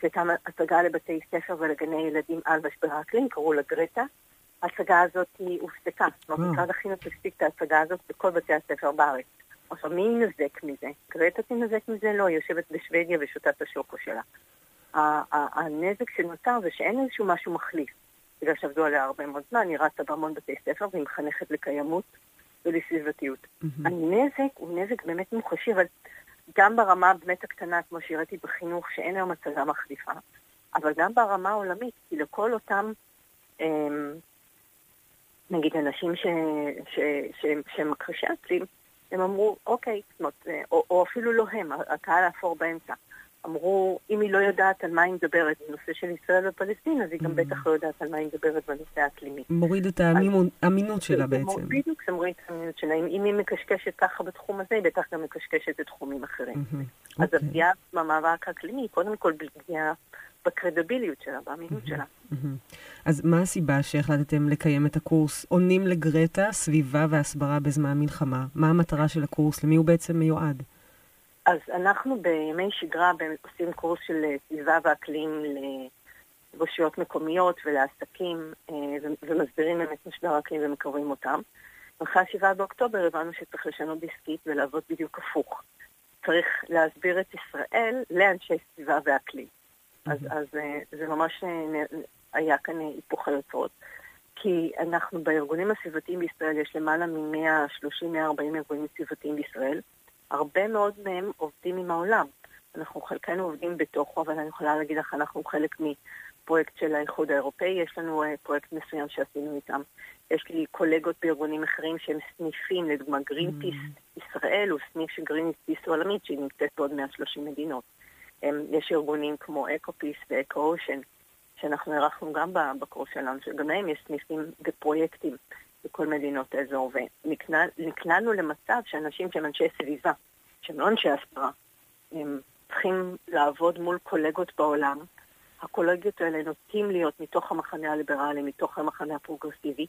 שהייתה הצגה לבתי ספר ולגני ילדים על משבר האקלים, קראו לה גרטה. ההצגה הזאת הופסקה. זאת אומרת, משרד החינוך הפסיק את ההצגה הזאת בכל בתי הספר בארץ. עכשיו, מי ינזק מזה? גרטה תנזק מזה? לא, היא יושבת בשוודיה ושותה את השוקו שלה. הנזק שנותר זה שאין איזשהו משהו מחליף. בגלל שעבדו עליה הרבה מאוד זמן, היא רצה בהמון בתי ספר והיא מחנכת לקיימות ולסביבתיות. Mm-hmm. הנזק הוא נזק באמת מוחשי, אבל גם ברמה באמת הקטנה, כמו שהראיתי בחינוך, שאין היום הצגה מחליפה, אבל גם ברמה העולמית, כי לכל אותם, אמ, נגיד, אנשים ש, ש, ש, שהם מכחישי אקלים, הם אמרו, אוקיי, זאת אומרת, אה, או, או אפילו לא הם, הקהל האפור באמצע. אמרו, אם היא לא יודעת על מה היא מדברת בנושא של ישראל ופלסטין, אז היא גם mm. בטח לא יודעת על מה היא מדברת בנושא האקלימי. מוריד את האמינות שלה בעצם. בדיוק, זה מוריד את האמינות שלה. אם היא מקשקשת ככה בתחום הזה, היא בטח גם מקשקשת בתחומים אחרים. אז אוקיי. הפגיעה במאבק האקלימי היא קודם כל פגיעה בקרדיביליות שלה, באמינות שלה. אז מה הסיבה שהחלטתם לקיים את הקורס עונים לגרטה, סביבה והסברה בזמן מלחמה? מה המטרה של הקורס? למי הוא בעצם מיועד? אז אנחנו בימי שגרה עושים קורס של אה, סביבה ואקלים לרשויות מקומיות ולעסקים אה, ומסבירים באמת משבר האקלים ומקרבים אותם. אחרי ה-7 באוקטובר הבנו שצריך לשנות דיסקית ולעבוד בדיוק הפוך. צריך להסביר את ישראל לאנשי סביבה ואקלים. אז, אז אה, זה ממש היה כאן היפוך היוצרות. כי אנחנו בארגונים הסביבתיים בישראל, יש למעלה מ-130-140 ארגונים סביבתיים בישראל, הרבה מאוד מהם עובדים עם העולם. אנחנו חלקנו עובדים בתוכו, אבל אני יכולה להגיד לך, אנחנו חלק מפרויקט של האיחוד האירופאי, יש לנו פרויקט מסוים שעשינו איתם. יש לי קולגות בארגונים אחרים שהם סניפים, לדוגמה גרינפיס mm. ישראל הוא סניף של גרינפיס עולמית שהיא נמצאת בעוד 130 מדינות. Um, יש ארגונים כמו אקופיס ואקו-אושן, שאנחנו אירחנו גם בקורס שלנו, שגם להם יש סניפים ופרויקטים בכל מדינות האזור, ונקלענו למצב שאנשים שהם אנשי סביבה, שהם לא אנשי הסברה, הם צריכים לעבוד מול קולגות בעולם. הקולגות האלה נוטים להיות מתוך המחנה הליברלי, מתוך המחנה הפרוגרסיבי.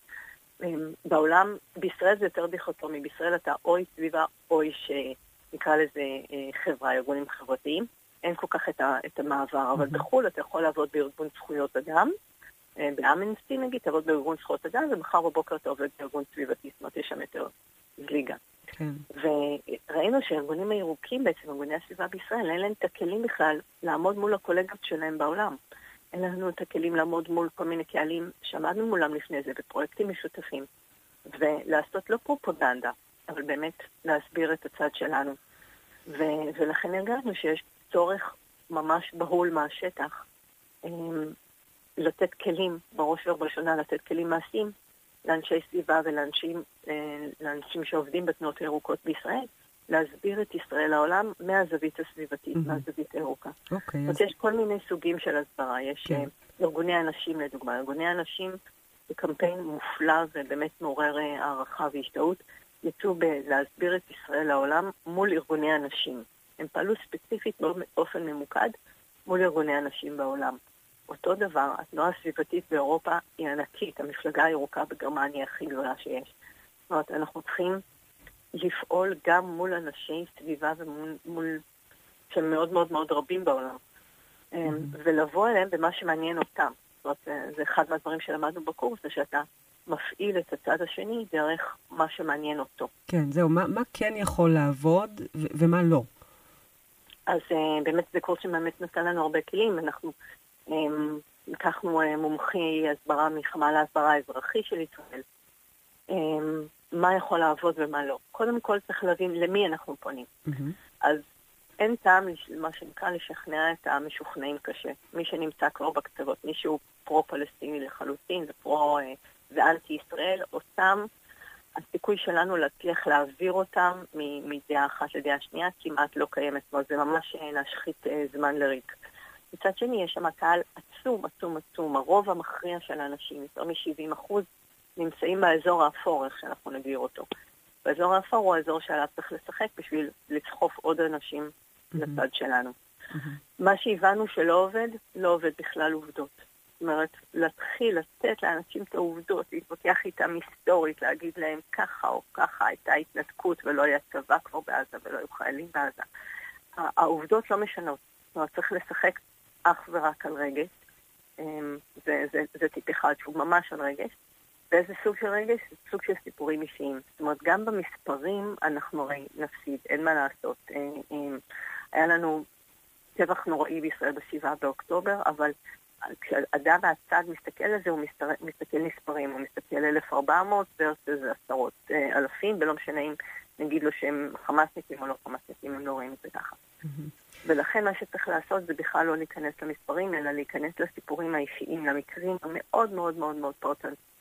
בעולם, בישראל זה יותר דיכוטומי, בישראל אתה איש סביבה, אוי שנקרא לזה אה, חברה, ארגונים חברתיים. אין כל כך את המעבר, אבל בחו"ל אתה יכול לעבוד בארגון זכויות אדם, אה, באמנסטי נגיד, תעבוד בארגון זכויות אדם, ומחר בבוקר אתה עובד בארגון סביבתי, זאת אומרת, יש שם יותר זליגה. כן. וראינו שהארגונים הירוקים בעצם, ארגוני הסביבה בישראל, אין להם את הכלים בכלל לעמוד מול הקולגות שלהם בעולם. אין לנו את הכלים לעמוד מול כל מיני קהלים שעמדנו מולם לפני זה בפרויקטים משותפים, ולעשות לא פרופוגנדה, אבל באמת להסביר את הצד שלנו. ו- ולכן הרגשנו שיש צורך ממש בהול מהשטח אמ, לתת כלים, בראש ובראשונה לתת כלים מעשיים לאנשי סביבה ולאנשים אה, שעובדים בתנועות הירוקות בישראל, להסביר את ישראל לעולם מהזווית הסביבתית, mm-hmm. מהזווית הירוקה. אוקיי. Okay, אז... יש כל מיני סוגים של הסברה. יש כן. uh, ארגוני הנשים, לדוגמה. ארגוני הנשים זה קמפיין מופלא ובאמת מעורר uh, הערכה והשתאות. יצאו להסביר את ישראל לעולם מול ארגוני הנשים. הם פעלו ספציפית באופן ממוקד מול ארגוני הנשים בעולם. אותו דבר, התנועה הסביבתית באירופה היא ענקית, המפלגה הירוקה בגרמניה הכי גדולה שיש. זאת אומרת, אנחנו צריכים לפעול גם מול אנשי סביבה ומול, שהם מאוד מאוד מאוד רבים בעולם, mm-hmm. ולבוא אליהם במה שמעניין אותם. זאת אומרת, זה אחד מהדברים שלמדנו בקורס, זה שאתה מפעיל את הצד השני דרך מה שמעניין אותו. כן, זהו, מה, מה כן יכול לעבוד ו- ומה לא? אז uh, באמת זה קורס שבאמת נתן לנו הרבה כלים. אנחנו um, לקחנו uh, מומחי הסברה מחמ"ל ההסברה האזרחי של ישראל. Um, מה יכול לעבוד ומה לא. קודם כל צריך להבין למי אנחנו פונים. Mm-hmm. אז אין טעם, מה שנקרא, לשכנע את המשוכנעים קשה. מי שנמצא כבר בקצוות, מי שהוא פרו-פלסטיני לחלוטין ופרו אה, ואנטי ישראל, אותם, הסיכוי שלנו להצליח להעביר אותם מדעה אחת לדעה שנייה כמעט לא קיימת. זאת אומרת, זה ממש אה, להשחית אה, זמן לריק. מצד שני, יש שם קהל עצום, עצום, עצום. הרוב המכריע של האנשים, יותר מ-70 אחוז, נמצאים באזור האפור, איך שאנחנו נגדיר אותו. באזור האפור הוא האזור שעליו צריך לשחק בשביל לסחוף עוד אנשים mm-hmm. לצד שלנו. Mm-hmm. מה שהבנו שלא עובד, לא עובד בכלל עובדות. זאת אומרת, להתחיל לתת לאנשים את העובדות, להתווכח איתם היסטורית, להגיד להם ככה או ככה הייתה התנתקות ולא היה צבא כבר בעזה ולא היו חיילים בעזה. העובדות לא משנות. זאת אומרת, צריך לשחק אך ורק על רגש. אמ, זה, זה, זה טיפ אחד שהוא ממש על רגש. ואיזה סוג של רגש? סוג של סיפורים אישיים. זאת אומרת, גם במספרים אנחנו הרי נפסיד, אין מה לעשות. אה, אה, היה לנו טבח נוראי בישראל ב-7 באוקטובר, אבל כשאדם מהצד מסתכל על זה, הוא מסתר... מסתכל מספרים, הוא מסתכל 1,400 versus עשרות אה, אלפים, ולא משנה אם נגיד לו שהם חמאסניקים או לא חמאסניקים, הם לא רואים את זה ככה. ולכן מה שצריך לעשות זה בכלל לא להיכנס למספרים, אלא להיכנס לסיפורים האישיים, למקרים המאוד מאוד מאוד מאוד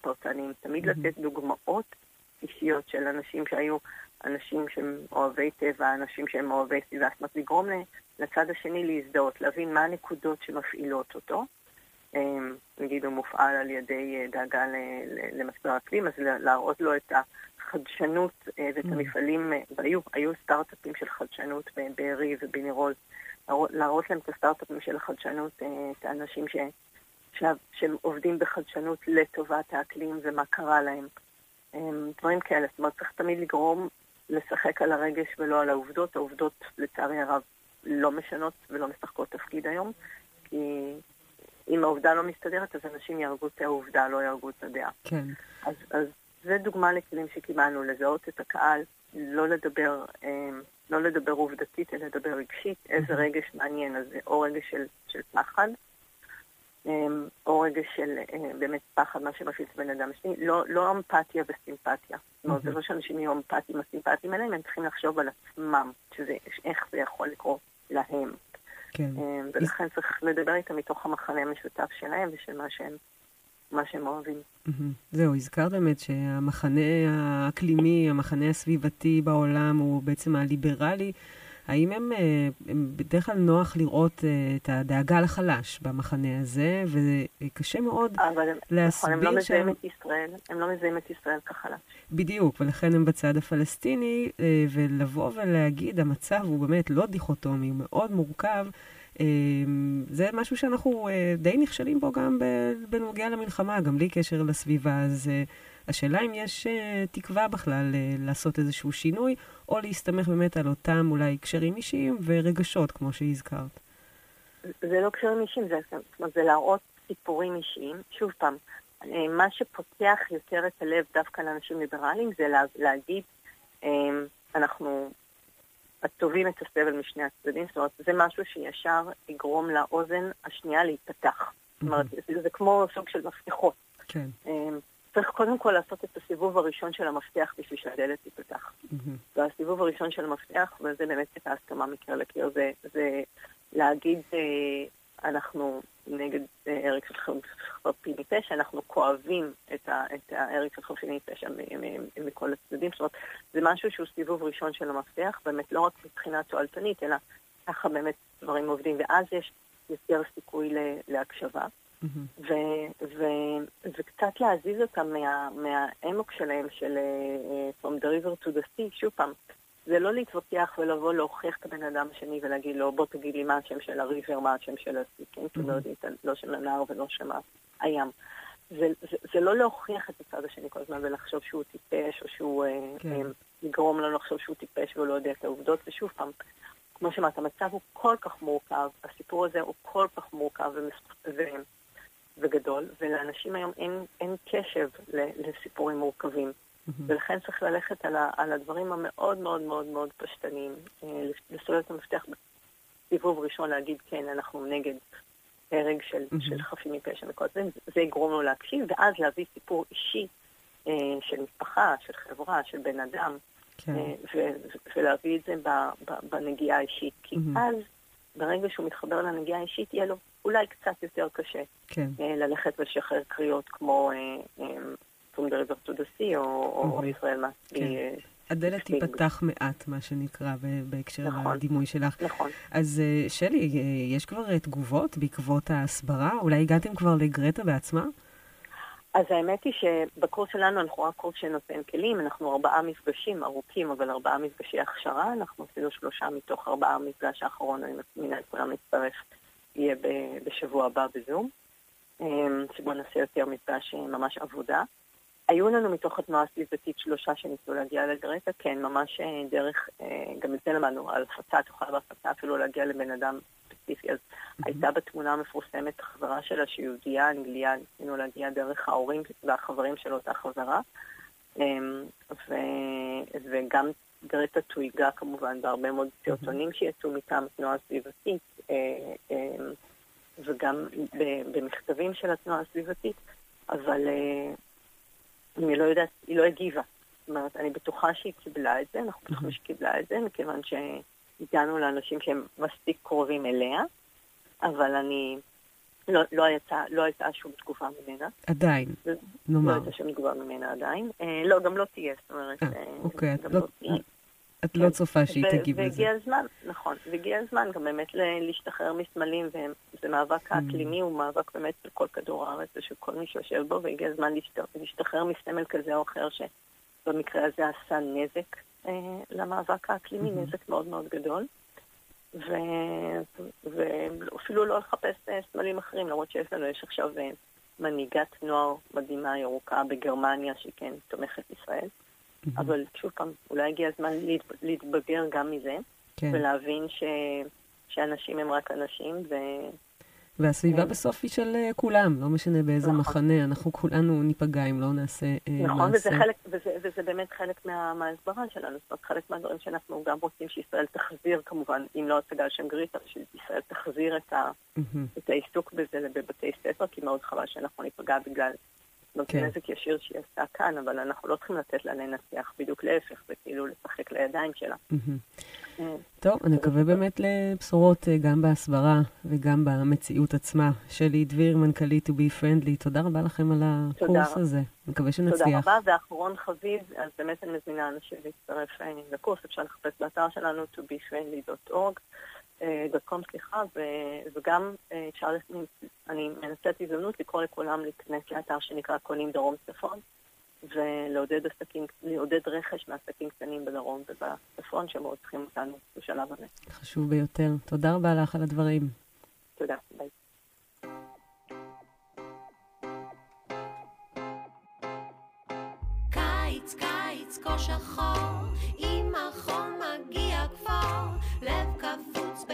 פרטניים. תמיד לתת דוגמאות אישיות של אנשים שהיו אנשים שהם אוהבי טבע, אנשים שהם אוהבי סביבה, זאת אומרת לגרום לצד השני להזדהות, להבין מה הנקודות שמפעילות אותו. אמ, נגיד הוא מופעל על ידי אה, דאגה למשבר האקלים, אז להראות לו את החדשנות אה, ואת המפעלים, אה, והיו, היו סטארט-אפים של חדשנות בבארי ובנירול, להראות להם את הסטארט-אפים של החדשנות, את האנשים ש... שהם עובדים בחדשנות לטובת האקלים ומה קרה להם. אמ, דברים כאלה, זאת אומרת, צריך תמיד לגרום לשחק על הרגש ולא על העובדות. העובדות, לצערי הרב, לא משנות ולא משחקות תפקיד היום, כי אם העובדה לא מסתדרת, אז אנשים יהרגו את העובדה, לא יהרגו את הדעה. כן. אז, אז זה דוגמה לכלים שקיבלנו, לזהות את הקהל, לא לדבר, אמ, לא לדבר עובדתית, אלא לדבר רגשית, איזה רגש מעניין, אז זה או רגש של, של פחד, אמ, או רגש של אה, באמת פחד, מה שמפיץ בן אדם שני, לא, לא אמפתיה וסימפתיה. זאת אומרת, זה לא שאנשים יהיו אמפתיים או סימפתיים עליהם, הם צריכים לחשוב על עצמם, שזה, איך זה יכול לקרות להם. כן. אמ, ולכן צריך לדבר איתם מתוך המחנה המשותף שלהם ושל מה שהם, מה שהם אוהבים. זהו, הזכרת באמת שהמחנה האקלימי, המחנה הסביבתי בעולם הוא בעצם הליברלי. האם הם, אה, הם בדרך כלל נוח לראות אה, את הדאגה לחלש במחנה הזה, וקשה מאוד להסביר נכון, הם לא מזהים את ישראל, הם לא מזהים את ישראל כחלש. בדיוק, ולכן הם בצד הפלסטיני, אה, ולבוא ולהגיד, המצב הוא באמת לא דיכוטומי, הוא מאוד מורכב. זה משהו שאנחנו די נכשלים בו גם בנוגע למלחמה, גם בלי קשר לסביבה. אז השאלה אם יש uh, תקווה בכלל uh, לעשות איזשהו שינוי, או להסתמך באמת על אותם אולי קשרים אישיים ורגשות, כמו שהזכרת. זה לא קשרים אישיים, זה, זה להראות סיפורים אישיים. שוב פעם, אה, מה שפותח יותר את הלב דווקא לאנשים ליברליים זה לה, להגיד, אנחנו טובים את הסבל משני הצדדים, זאת אומרת, זה משהו שישר יגרום לאוזן השנייה להיפתח. זאת אומרת, זה, זה כמו סוג של מפתחות. כן. צריך קודם כל לעשות את הסיבוב הראשון של המפתח בשביל שהדלת תיפתח. Mm-hmm. והסיבוב הראשון של המפתח, וזה באמת את ההסכמה מקיר לקיר, זה, זה להגיד, אה, אנחנו נגד אה, הרג של חפים מפשע, אנחנו כואבים את, ההרג של מפשע מכל הצדדים. זאת אומרת, זה משהו שהוא סיבוב ראשון של המפתח, באמת לא רק מבחינה תועלתנית, אלא ככה באמת דברים עובדים, ואז יש יותר סיכוי להקשבה. Mm-hmm. וקצת להזיז אותם מה, מהאמוק שלהם של uh, From the river to the sea, שוב פעם, זה לא להתווכח ולבוא להוכיח את הבן אדם השני ולהגיד לו, בוא תגיד לי מה השם של הריבר, מה השם של הסי, כן? כי לא יודעים, לא שם הנהר ולא שם הים. זה, זה, זה לא להוכיח את הצד השני כל הזמן ולחשוב שהוא טיפש, או שהוא uh, כן. um, לגרום לנו לחשוב שהוא טיפש ולא יודע את העובדות, ושוב פעם, כמו שאמרת, המצב הוא כל כך מורכב, הסיפור הזה הוא כל כך מורכב ומס... וגדול, ולאנשים היום אין, אין קשב לסיפורים מורכבים. ולכן צריך ללכת על, ה, על הדברים המאוד מאוד מאוד מאוד פשטניים, אה, לסולל את המפתח סיבוב ראשון להגיד כן, אנחנו נגד הרג של. של חפים מפשע וכל זה, זה יגרום לו להקשיב, ואז להביא סיפור אישי אה, של משפחה, של חברה, של בן אדם, כן. אה, ולהביא את זה ב- ב- בנגיעה האישית. כי. אז, ברגע שהוא מתחבר לנגיעה האישית, יהיה לו אולי קצת יותר קשה כן. אה, ללכת ולשחרר קריאות כמו אה, אה, From the River to the Sea או- או מהמם. ישראל מספי. כן. הדלת תיפתח מעט, מה שנקרא, בהקשר נכון. לדימוי שלך. נכון. אז שלי, יש כבר תגובות בעקבות ההסברה? אולי הגעתם כבר לגרטה בעצמה? אז האמת היא שבקורס שלנו אנחנו רק קורס שנותן כלים, אנחנו ארבעה מפגשים ארוכים, אבל ארבעה מפגשי הכשרה, אנחנו אפילו שלושה מתוך ארבעה המפגש האחרון, אני מזמינה את כולם להצטרף, יהיה בשבוע הבא בזום, אמ, שבו נעשה יותר מפגש אה, ממש עבודה. היו לנו מתוך התנועה הסביבתית שלושה שניסו להגיע לגרטה, כן, ממש אה, דרך, אה, גם את זה למדנו, על הפצה, תוכל בהפצה אפילו להגיע לבן אדם ספציפי. אז הייתה בתמונה המפורסמת חברה שלה שהיא יהודייה, אנגליה, ניסינו להגיע דרך ההורים והחברים של אותה חברה. אמ, ו, וגם גרטה תויגה כמובן בהרבה מאוד סרטונים שיצאו מטעם התנועה הסביבתית, אה, אמ, וגם במכתבים של התנועה הסביבתית, אבל אני לא יודעת, היא לא הגיבה. זאת אומרת, אני בטוחה שהיא קיבלה את זה, אנחנו בטוחים שהיא קיבלה את זה, מכיוון שהגענו לאנשים שהם מספיק קרובים אליה, אבל אני... לא, לא, יצא, לא הייתה שום תגובה ממנה. עדיין, לא נאמר. הייתה שום תגובה ממנה עדיין. אה, לא, גם לא תהיה, זאת אומרת... אה, אה, אוקיי, לא- תהיה. את לא צופה שהיא תגיב לזה. והגיע הזמן, נכון, והגיע הזמן גם באמת להשתחרר מסמלים, וזה מאבק Mm. האקלימי, הוא מאבק באמת של כל כדור הארץ ושל כל מי שיושב בו, והגיע הזמן להשת- להשתחרר מסמל כזה או אחר, שבמקרה הזה עשה נזק אה, למאבק האקלימי, mhm. נזק מאוד מאוד גדול. ואפילו לא לחפש אה, סמלים אחרים, למרות שיש לנו, יש עכשיו אה, מנהיגת נוער מדהימה ירוקה בגרמניה, שהיא כן תומכת ישראל. מהמם. אבל שוב פעם, אולי הגיע הזמן להת, להתבגר גם מזה, כן. ולהבין ש, שאנשים הם רק אנשים, ו... והסביבה כן. בסוף היא של אה, כולם, לא משנה באיזה נכון. מחנה, אנחנו כולנו ניפגע אם לא נעשה אה, נכון, מעשה. וזה, חלק, וזה, וזה באמת חלק מה, מההסברה שלנו. זאת אומרת, חלק מהדברים שאנחנו גם רוצים שישראל תחזיר, כמובן, אם לא הצגה על שם גריטה, שישראל תחזיר את, ה, מהמם. את העיסוק בזה בבתי ספר, כי מאוד חבל שאנחנו ניפגע בגלל זאת כן. נזק ישיר שהיא עשתה כאן, אבל אנחנו לא צריכים לתת לה לנצח, בדיוק להפך, זה כאילו לשחק לידיים שלה. אה, טוב, אני מקווה באמת לבשורות אה, גם בהסברה וגם במציאות עצמה. שלי דביר, מנכ"לית To Be Friendly, תודה רבה לכם על הקורס תודה. הזה. מקווה תודה שנצליח. רבה, ואחרון חביב, אז באמת אני מזמינה אנשים להצטרף אה, לקורס, אפשר לחפש באתר שלנו tobefriendly.org, אה, .com, סליחה, ו- וגם אה, אפשר, אני מנצלת הזדמנות לקרוא לכולם להיכנס לאתר שנקרא קונים דרום צפון, ולעודד עסקים, לעודד רכש מעסקים קטנים בדרום ובצפון, שמאוד צריכים אותנו בשלב הזה. חשוב ביותר. תודה רבה לך על הדברים. תודה, ביי. קיץ, קיץ, כה שחור, עם החום מגיע כבר, lewka w wódz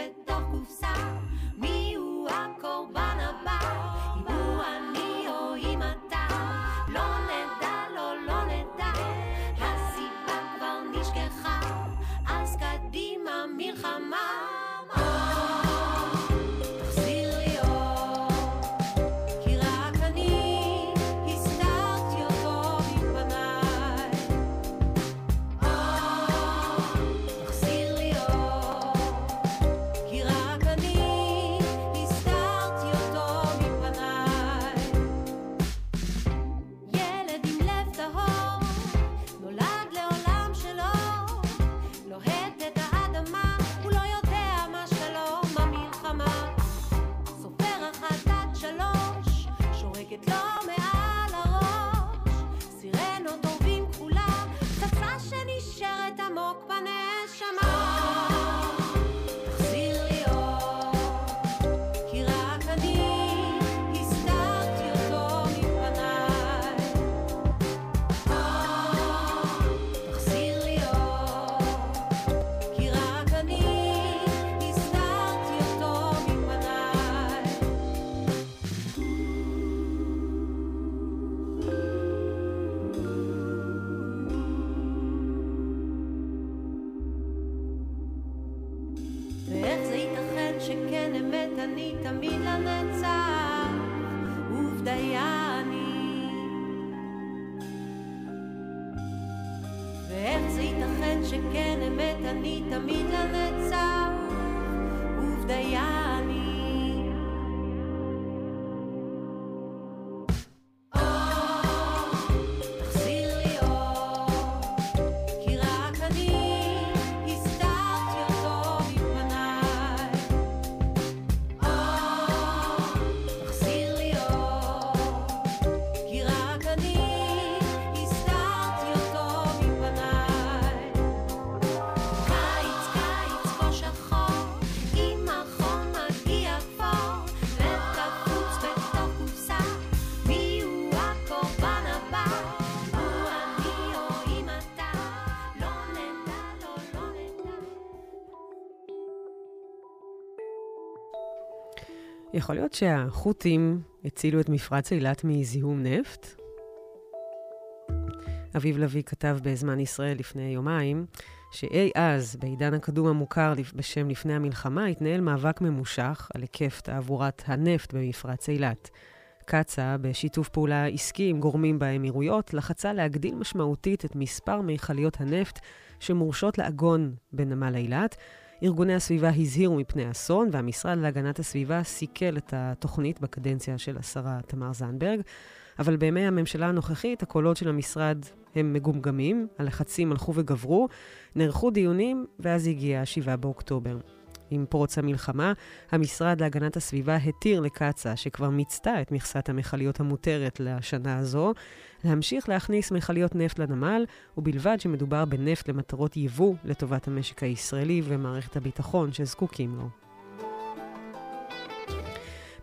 יכול להיות שהחות'ים הצילו את מפרץ אילת מזיהום נפט? אביב לביא כתב בזמן ישראל לפני יומיים, שאי אז, בעידן הקדום המוכר בשם לפני המלחמה, התנהל מאבק ממושך על היקף תעבורת הנפט במפרץ אילת. קצ"א, בשיתוף פעולה עסקי עם גורמים באמירויות, לחצה להגדיל משמעותית את מספר מכליות הנפט שמורשות לעגון בנמל אילת. ארגוני הסביבה הזהירו מפני אסון, והמשרד להגנת הסביבה סיכל את התוכנית בקדנציה של השרה תמר זנדברג. אבל בימי הממשלה הנוכחית, הקולות של המשרד הם מגומגמים, הלחצים הלכו וגברו, נערכו דיונים, ואז הגיע 7 באוקטובר. עם פרוץ המלחמה, המשרד להגנת הסביבה התיר לקצ"א, שכבר מיצתה את מכסת המכליות המותרת לשנה הזו, להמשיך להכניס מכליות נפט לנמל, ובלבד שמדובר בנפט למטרות יבוא לטובת המשק הישראלי ומערכת הביטחון שזקוקים לו.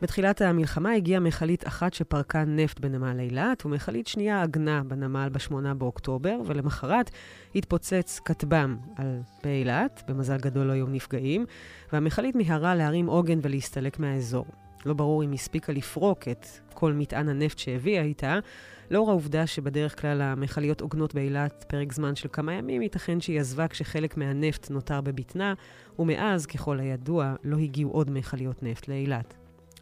בתחילת המלחמה הגיעה מכלית אחת שפרקה נפט בנמל אילת, ומכלית שנייה עגנה בנמל ב-8 באוקטובר, ולמחרת התפוצץ כטב"ם על באילת, במזל גדול לא היו נפגעים, והמכלית מיהרה להרים עוגן ולהסתלק מהאזור. לא ברור אם הספיקה לפרוק את כל מטען הנפט שהביאה איתה. לאור העובדה שבדרך כלל המכליות עוגנות באילת פרק זמן של כמה ימים, ייתכן שהיא עזבה כשחלק מהנפט נותר בבטנה, ומאז, ככל הידוע, לא הגיעו עוד מכליות נפט לאילת.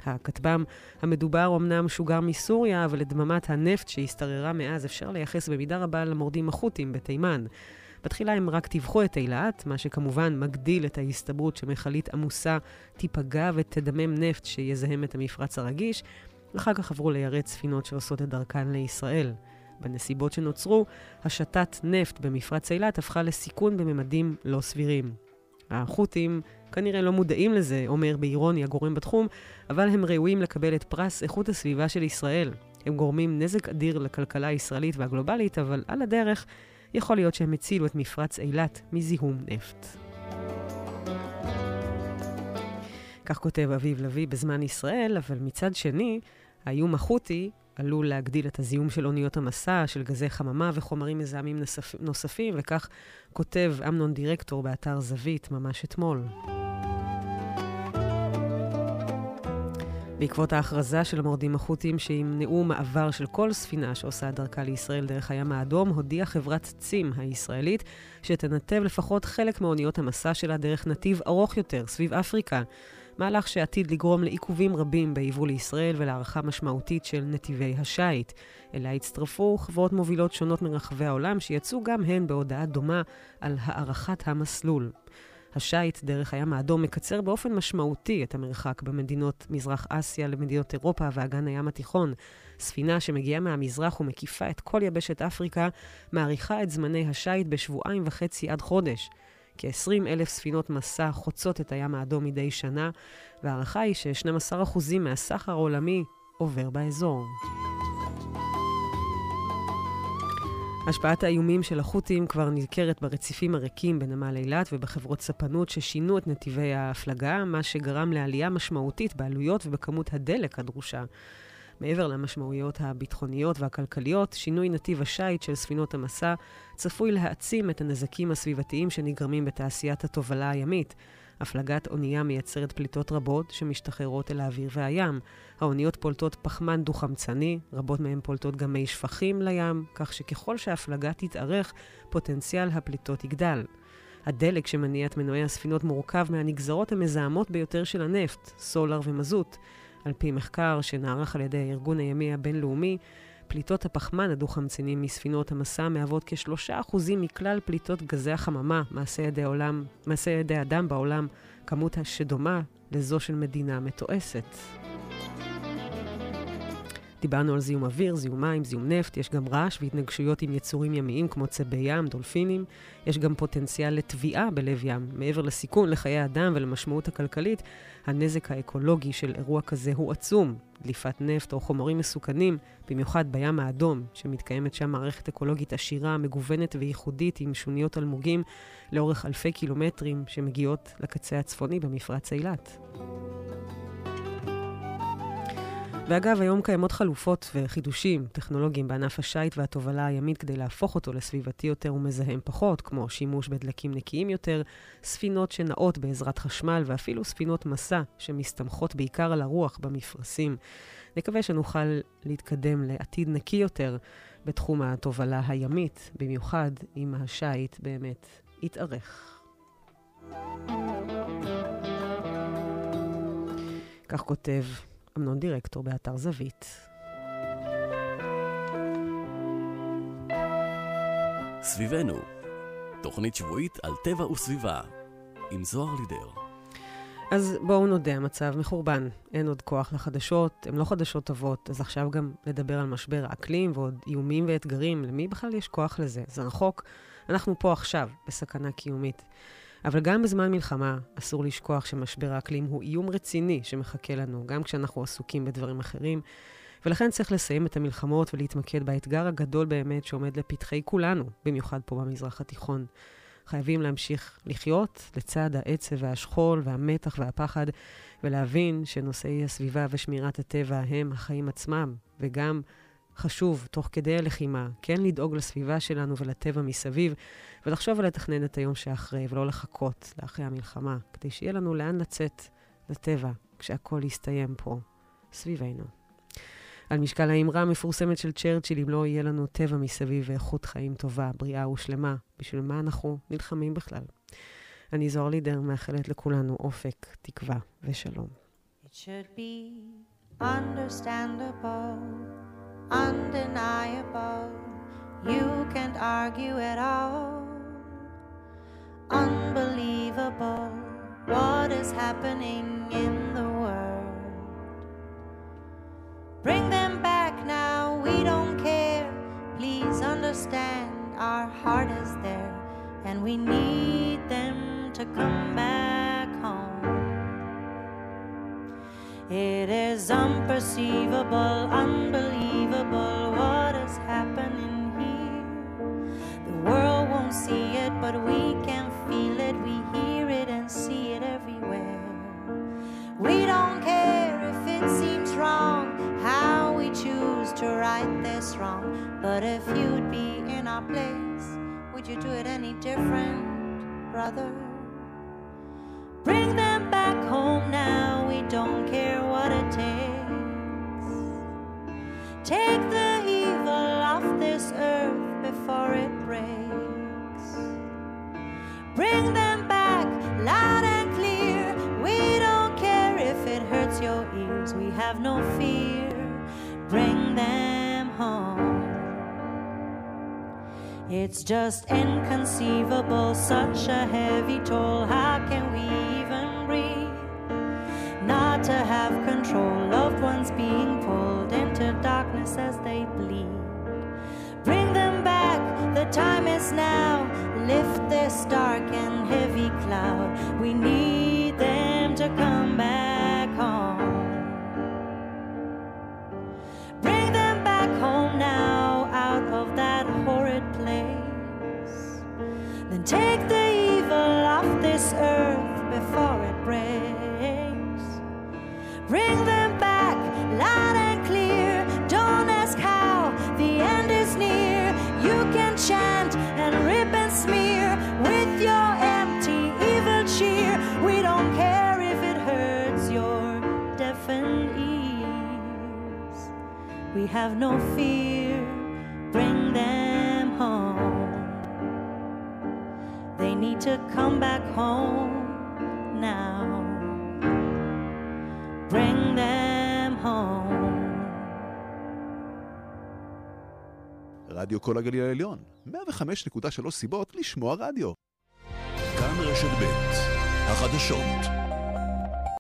הכטב"ם המדובר אמנם שוגר מסוריה, אבל את דממת הנפט שהשתררה מאז אפשר לייחס במידה רבה למורדים החות'ים בתימן. בתחילה הם רק טיווחו את אילת, מה שכמובן מגדיל את ההסתברות שמכלית עמוסה תיפגע ותדמם נפט שיזהם את המפרץ הרגיש, אחר כך עברו ליירט ספינות שעושות את דרכן לישראל. בנסיבות שנוצרו, השתת נפט במפרץ אילת הפכה לסיכון בממדים לא סבירים. החות'ים כנראה לא מודעים לזה, אומר באירוניה גורם בתחום, אבל הם ראויים לקבל את פרס איכות הסביבה של ישראל. הם גורמים נזק אדיר לכלכלה הישראלית והגלובלית, אבל על הדרך יכול להיות שהם הצילו את מפרץ אילת מזיהום נפט. כך כותב אביב לביא בזמן ישראל, אבל מצד שני, האיום החות'י עלול להגדיל את הזיהום של אוניות המסע, של גזי חממה וחומרים מזהמים נוספ... נוספים, וכך כותב אמנון דירקטור באתר זווית ממש אתמול. בעקבות ההכרזה של המורדים החות'ים שימנעו מעבר של כל ספינה שעושה דרכה לישראל דרך הים האדום, הודיעה חברת צים הישראלית שתנתב לפחות חלק מאוניות המסע שלה דרך נתיב ארוך יותר, סביב אפריקה. מהלך שעתיד לגרום לעיכובים רבים ביבוא לישראל ולהערכה משמעותית של נתיבי השיט. אליה הצטרפו חברות מובילות שונות מרחבי העולם שיצאו גם הן בהודעה דומה על הארכת המסלול. השיט דרך הים האדום מקצר באופן משמעותי את המרחק במדינות מזרח אסיה למדינות אירופה ואגן הים התיכון. ספינה שמגיעה מהמזרח ומקיפה את כל יבשת אפריקה, מאריכה את זמני השיט בשבועיים וחצי עד חודש. כ-20 אלף ספינות מסע חוצות את הים האדום מדי שנה, וההערכה היא ש-12% מהסחר העולמי עובר באזור. השפעת האיומים של החות'ים כבר ניכרת ברציפים הריקים בנמל אילת ובחברות ספנות ששינו את נתיבי ההפלגה, מה שגרם לעלייה משמעותית בעלויות ובכמות הדלק הדרושה. מעבר למשמעויות הביטחוניות והכלכליות, שינוי נתיב השיט של ספינות המסע צפוי להעצים את הנזקים הסביבתיים שנגרמים בתעשיית התובלה הימית. הפלגת אונייה מייצרת פליטות רבות שמשתחררות אל האוויר והים. האוניות פולטות פחמן דו-חמצני, רבות מהן פולטות גם מי שפכים לים, כך שככל שההפלגה תתארך, פוטנציאל הפליטות יגדל. הדלק שמניע את מנועי הספינות מורכב מהנגזרות המזהמות ביותר של הנפט, סולר ומזוט. על פי מחקר שנערך על ידי הארגון הימי הבינלאומי, פליטות הפחמן הדו-חמצני מספינות המסע מהוות כשלושה אחוזים מכלל פליטות גזי החממה, מעשה ידי, עולם, מעשה ידי אדם בעולם, כמות שדומה לזו של מדינה מתועשת. דיברנו על זיהום אוויר, זיהום מים, זיהום נפט, יש גם רעש והתנגשויות עם יצורים ימיים כמו צבי ים, דולפינים. יש גם פוטנציאל לטביעה בלב ים. מעבר לסיכון לחיי אדם ולמשמעות הכלכלית, הנזק האקולוגי של אירוע כזה הוא עצום. דליפת נפט או חומרים מסוכנים, במיוחד בים האדום, שמתקיימת שם מערכת אקולוגית עשירה, מגוונת וייחודית עם שוניות אלמוגים לאורך אלפי קילומטרים שמגיעות לקצה הצפוני במפרץ אילת. ואגב, היום קיימות חלופות וחידושים טכנולוגיים בענף השיט והתובלה הימית כדי להפוך אותו לסביבתי יותר ומזהם פחות, כמו שימוש בדלקים נקיים יותר, ספינות שנעות בעזרת חשמל ואפילו ספינות מסע שמסתמכות בעיקר על הרוח במפרשים. נקווה שנוכל להתקדם לעתיד נקי יותר בתחום התובלה הימית, במיוחד אם השיט באמת יתארך. כך כותב אמנון דירקטור באתר זווית. סביבנו, תוכנית שבועית על טבע וסביבה, עם זוהר לידר. אז בואו נודה, המצב מחורבן. אין עוד כוח לחדשות, הן לא חדשות טובות, אז עכשיו גם לדבר על משבר האקלים ועוד איומים ואתגרים, למי בכלל יש כוח לזה? זה רחוק. אנחנו פה עכשיו, בסכנה קיומית. אבל גם בזמן מלחמה אסור לשכוח שמשבר האקלים הוא איום רציני שמחכה לנו, גם כשאנחנו עסוקים בדברים אחרים. ולכן צריך לסיים את המלחמות ולהתמקד באתגר הגדול באמת שעומד לפתחי כולנו, במיוחד פה במזרח התיכון. חייבים להמשיך לחיות לצד העצב והשכול והמתח והפחד, ולהבין שנושאי הסביבה ושמירת הטבע הם החיים עצמם, וגם חשוב, תוך כדי הלחימה, כן לדאוג לסביבה שלנו ולטבע מסביב, ולחשוב על לתכנן את היום שאחרי, ולא לחכות לאחרי המלחמה, כדי שיהיה לנו לאן לצאת לטבע כשהכול יסתיים פה, סביבנו. על משקל האמרה המפורסמת של צ'רצ'יל, אם לא יהיה לנו טבע מסביב ואיכות חיים טובה, בריאה ושלמה, בשביל מה אנחנו נלחמים בכלל? אני זוהר לידר, מאחלת לכולנו אופק, תקווה ושלום. It should be understandable, undeniable. You can't argue at all. Unbelievable what is happening in the world. Bring them back now, we don't care. Please understand our heart is there, and we need them to come back home. It is unperceivable, unbelievable what is happening here. The world won't see it, but we can feel it. We hear it and see it everywhere. We don't care if it seems wrong, how we choose to right this wrong. But if you'd be in our place, would you do it any different, brother? Bring It's just inconceivable, such a heavy toll. רדיו כל הגליל העליון, 105.3 סיבות לשמוע רדיו. כאן רשת ב' החדשות